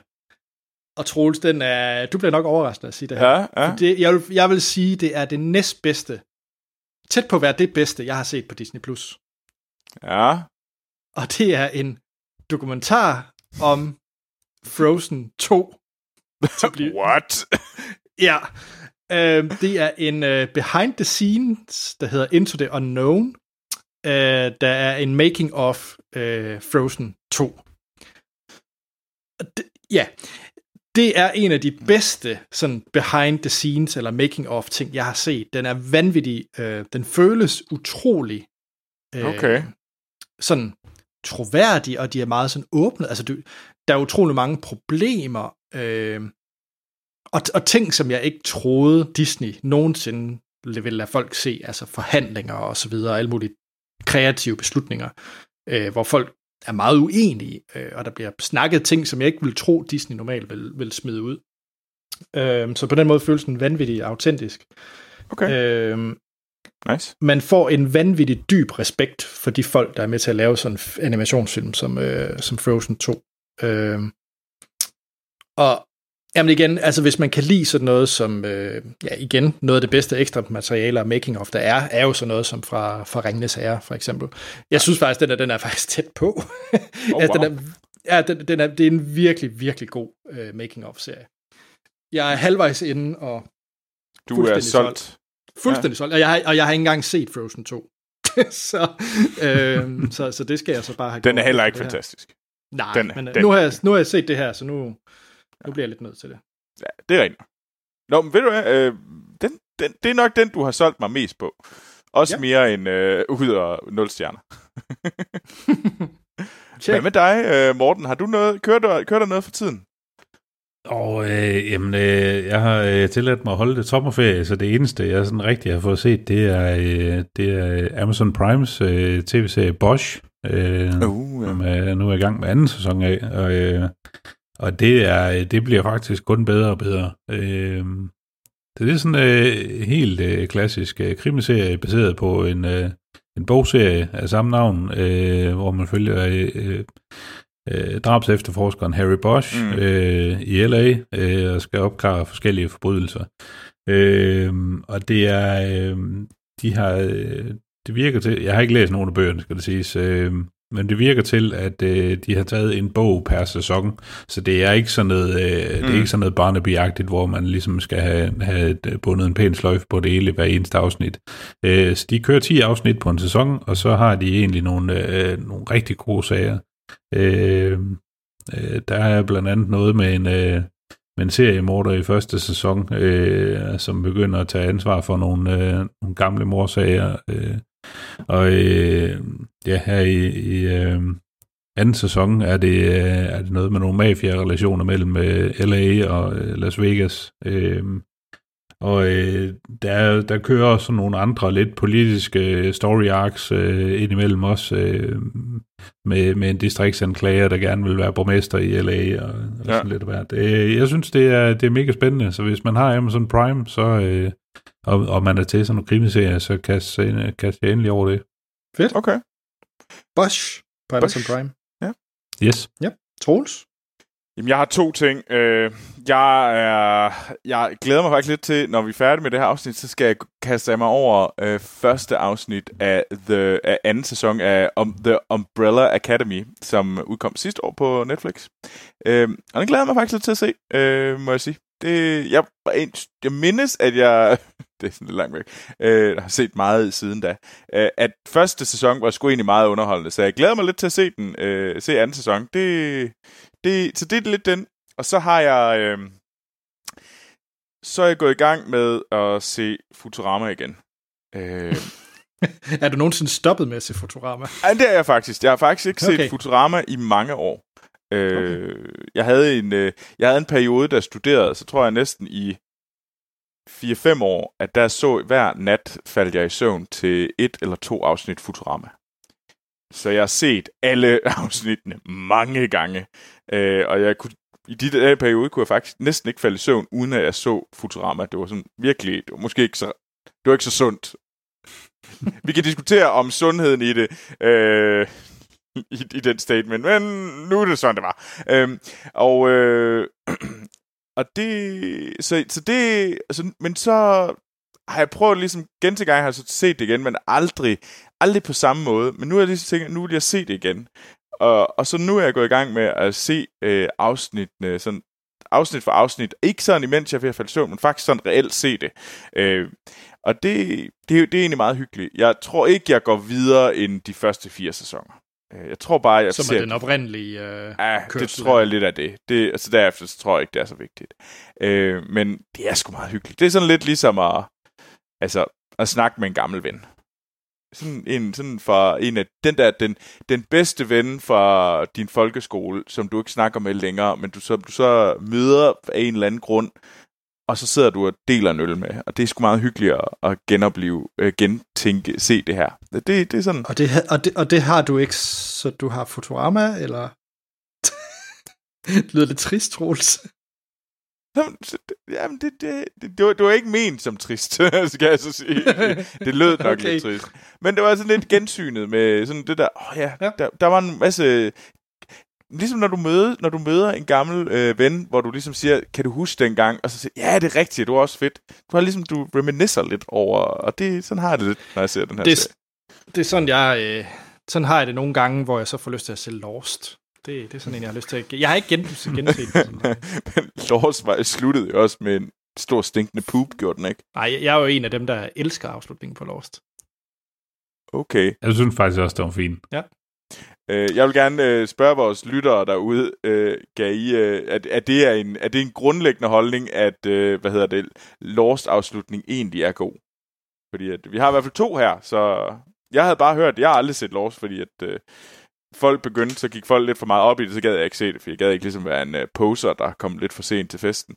Og Troels, den er, du bliver nok overrasket at sige det her. Ja, ja. Det, jeg, vil, jeg vil sige, det er det næstbedste, tæt på at være det bedste, jeg har set på Disney+. Plus. Ja. Og det er en dokumentar om Frozen 2. Til blive, What? ja, øh, det er en øh, behind the scenes, der hedder Into the Unknown. Øh, der er en making of øh, Frozen 2. Og Det, ja, det er en af de bedste sådan behind the scenes eller making of ting, jeg har set. Den er vanvittig. Øh, den føles utrolig øh, Okay. sådan troværdig, og de er meget sådan åbne. Altså, du, der er utrolig mange problemer, øh, og, og ting, som jeg ikke troede Disney nogensinde ville lade folk se, altså forhandlinger og så videre, alle mulige kreative beslutninger, øh, hvor folk er meget uenige, øh, og der bliver snakket ting, som jeg ikke ville tro, Disney normalt vil, vil smide ud. Øh, så på den måde føles den vanvittigt autentisk. Okay, Øh, nice. man får en vanvittig dyb respekt for de folk, der er med til at lave sådan en animationsfilm som, øh, som Frozen 2. Øh, og jamen igen, altså hvis man kan lide sådan noget som, øh, ja igen, noget af det bedste ekstra materiale og making of der er, er jo sådan noget som fra, fra Ringnes Ære, for eksempel. Jeg synes faktisk, den er, den er faktisk tæt på. Oh, altså, wow. den er, ja, den, den er, det er en virkelig, virkelig god øh, making of serie. Jeg er halvvejs inde, og Du er fuldstændig solgt. Fuldstændig ja. solgt. Og jeg, har, og jeg har ikke engang set Frozen 2. så, øh, så, så det skal jeg så bare have Den er heller ikke fantastisk. Nej, Den- men den- den. Nu, har jeg, nu har jeg set det her, så nu, nu bliver jeg lidt nødt til det. Ja, det er rigtigt. Nå, men ved du hvad? Øh, den, den, det er nok den, du har solgt mig mest på. Også ja. Ja. mere end øh, ud og 0 stjerner. Hvad med dig, øh, Morten? Har du noget, kører, du, kører der noget for tiden? Og øh, jamen, øh, jeg har øh, tilladt mig at holde det sommerferie, så det eneste, jeg sådan rigtig har fået set, det er, øh, det er Amazon Primes øh, tv-serie Bosch, øh, Uh, som er nu er i gang med anden sæson af, og, øh, og det, er, det bliver faktisk kun bedre og bedre. Øh, det er sådan en øh, helt øh, klassisk øh, krimiserie, baseret på en, øh, en bogserie af samme navn, øh, hvor man følger øh, øh, drabsefterforskeren Harry Bosch mm. øh, i LA øh, og skal opklare forskellige forbrydelser. Øh, og det er, øh, de har, øh, det virker til, jeg har ikke læst nogen af bøgerne, skal det siges, øh, men det virker til, at øh, de har taget en bog per sæson, så det er ikke sådan noget, øh, mm. det er ikke sådan noget barnaby hvor man ligesom skal have, have et- bundet en pæn sløjfe på det hele hver eneste afsnit. Øh, så de kører 10 afsnit på en sæson, og så har de egentlig nogle, øh, nogle rigtig gode sager. Øh, øh, der er blandt andet noget med en, øh, med en seriemorder i første sæson, øh, som begynder at tage ansvar for nogle, øh, nogle gamle morsager. Øh, og øh, ja, her i, i øh, anden sæson er det, øh, er det noget med nogle mafia-relationer mellem øh, LA og øh, Las Vegas. Øh, og øh, der, der kører også sådan nogle andre lidt politiske story arcs øh, indimellem også, øh, med, med en distriktsanklager, der gerne vil være borgmester i LA, og, og Ja. sådan lidt af hvert. Øh, jeg synes, det er, det er mega spændende, så hvis man har Amazon Prime, så, øh, og, og man er til sådan nogle krimiserier, så kast, øh, kast jeg endelig over det. Okay. Bosch på Amazon. Prime. Yes. Troels? Jamen, jeg har to ting. Øh, jeg, er, jeg glæder mig faktisk lidt til, når vi er færdige med det her afsnit, så skal jeg kaste mig over øh, første afsnit af, the, af anden sæson af um, The Umbrella Academy, som udkom sidste år på Netflix. Øh, og den glæder jeg mig faktisk lidt til at se, øh, må jeg sige. Det, jeg, jeg mindes, at jeg... det er sådan lidt langt væk. Øh, jeg har set meget siden da. Øh, at første sæson var sgu egentlig meget underholdende, så jeg glæder mig lidt til at se den. Øh, se anden sæson. Det, det, så det er lidt den. Og så har jeg... Øh, så er jeg gået i gang med at se Futurama igen. Øh, er du nogensinde stoppet med at se Futurama? Ja, det er jeg faktisk. Jeg har faktisk ikke set Okay. Futurama i mange år. Øh, okay. jeg, havde en, øh, jeg havde en periode, der studerede, så tror jeg næsten i 4-5 år, at der så hver nat faldt jeg i søvn til et eller to afsnit Futurama. Så jeg har set alle afsnittene mange gange. Øh, og jeg kunne, i de der periode kunne jeg faktisk næsten ikke falde i søvn, uden at jeg så Futurama. Det var sådan virkelig, det var måske ikke så, det var ikke så sundt. Vi kan diskutere om sundheden i det, øh, i, i den statement, men nu er det sådan, det var. Øhm, og, øh, og det, så, så det, altså, men så har jeg prøvet ligesom, gentag gange har jeg så set det igen, men aldrig, aldrig på samme måde. Men nu er jeg lige tænkt, nu vil jeg se det igen. Og, og så nu er jeg gået i gang med at se øh, afsnittene, sådan afsnit for afsnit. Ikke sådan, imens jeg er ved at falde søvn, men faktisk sådan reelt se det. Øh, og det, det, er det er egentlig meget hyggeligt. Jeg tror ikke, jeg går videre end de første fire sæsoner. Øh, Jeg tror bare, jeg Som ser... er den oprindelige øh, Ja, det tror jeg lidt af det. det altså derefter så tror jeg ikke, det er så vigtigt. Øh, men det er sgu meget hyggeligt. Det er sådan lidt ligesom at, altså, at snakke med en gammel ven. Sådan en, sådan for en af, den der, den, den bedste ven fra din folkeskole, som du ikke snakker med længere, men du så, du så møder af en eller anden grund, og så sidder du og deler en øl med. Og det er sgu meget hyggeligt at, genopleve, øh, gentænke, se det her. Det, det er sådan... Og det, og, det, og det har du ikke, så du har Futurama, eller? det lyder lidt trist, Troels. Jamen, Jamen, det, det, det, det, var, det var ikke ment som trist, skal jeg så sige. Det lød nok okay. Lidt trist. Men det var sådan lidt gensynet med sådan det der, åh oh, ja. Ja. Der, der var en masse... Ligesom når du møder, når du møder en gammel øh, ven, hvor du ligesom siger, kan du huske dengang? Og så siger ja, det er rigtigt, du er også fedt. Du har ligesom, du reminiscer lidt over, og det, sådan har jeg det lidt, når jeg ser den her Det, serie. det er sådan, jeg... Øh, sådan har jeg det nogle gange, hvor jeg så får lyst til at se Lost. Det, det er sådan en, jeg har lyst til at... Jeg har ikke gen, genset den. Men Lost var sluttede jo også med en stor stinkende poop, gjorde den ikke? Nej, jeg er jo en af dem, der elsker afslutningen på Lost. Okay. Jeg synes faktisk også, det var fint. Øh, jeg vil gerne øh, spørge vores lyttere derude, øh, kan I, øh, at, at, det er en, at det er en grundlæggende holdning, at øh, hvad hedder det, Lost-afslutning egentlig er god? Fordi at, vi har i hvert fald to her, så jeg havde bare hørt, jeg har aldrig set Lost, fordi at øh, folk begyndte, så gik folk lidt for meget op i det, så gad jeg ikke se det, for jeg gad ikke ligesom være en øh, poser, der kom lidt for sent til festen.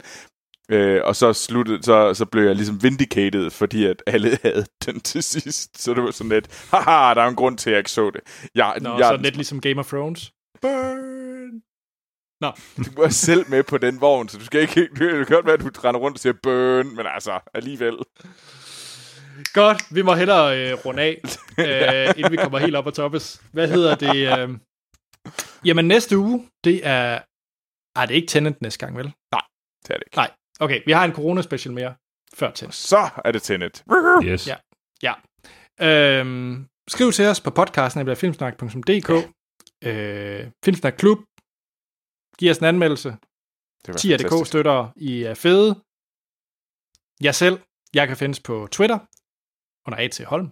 Øh, og så sluttede, så, så blev jeg ligesom vindicated, fordi at alle havde den til sidst. Så det var sådan lidt, haha, der er en grund til, at jeg ikke så det. Jeg, Nå, jeg, så lidt ligesom Game of Thrones. Burn! Du er selv med på den vogn, så du skal ikke... Det kan godt være, at du render rundt og siger burn, men altså, alligevel. Godt, vi må hellere øh, runde af, øh, inden vi kommer helt op og toppes. Hvad hedder det? Øh... Jamen næste uge, det er... Ej, det er ikke Tenet næste gang, vel? Det er det ikke. Nej. Okay, vi har en corona-special mere før Tenet. Så er det Tenet. Yes. Ja. Øhm, skriv til os på podcasten af filmsnak.dk øh, Filmsnak Klub. Giv os en anmeldelse. Det var 10.dk støtter I er fede. Jeg selv, jeg kan findes på Twitter under A.T. Holm.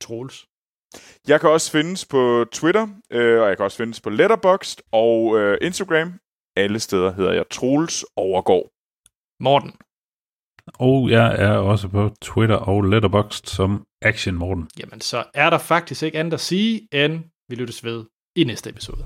Troels. Jeg kan også findes på Twitter, øh, og jeg kan også findes på Letterboxd og øh, Instagram. Alle steder hedder jeg Troels Overgaard. Morten. Og jeg er også på Twitter og Letterboxd som Action Morten. Jamen, så er der faktisk ikke andet at sige, end vi lyttes ved i næste episode.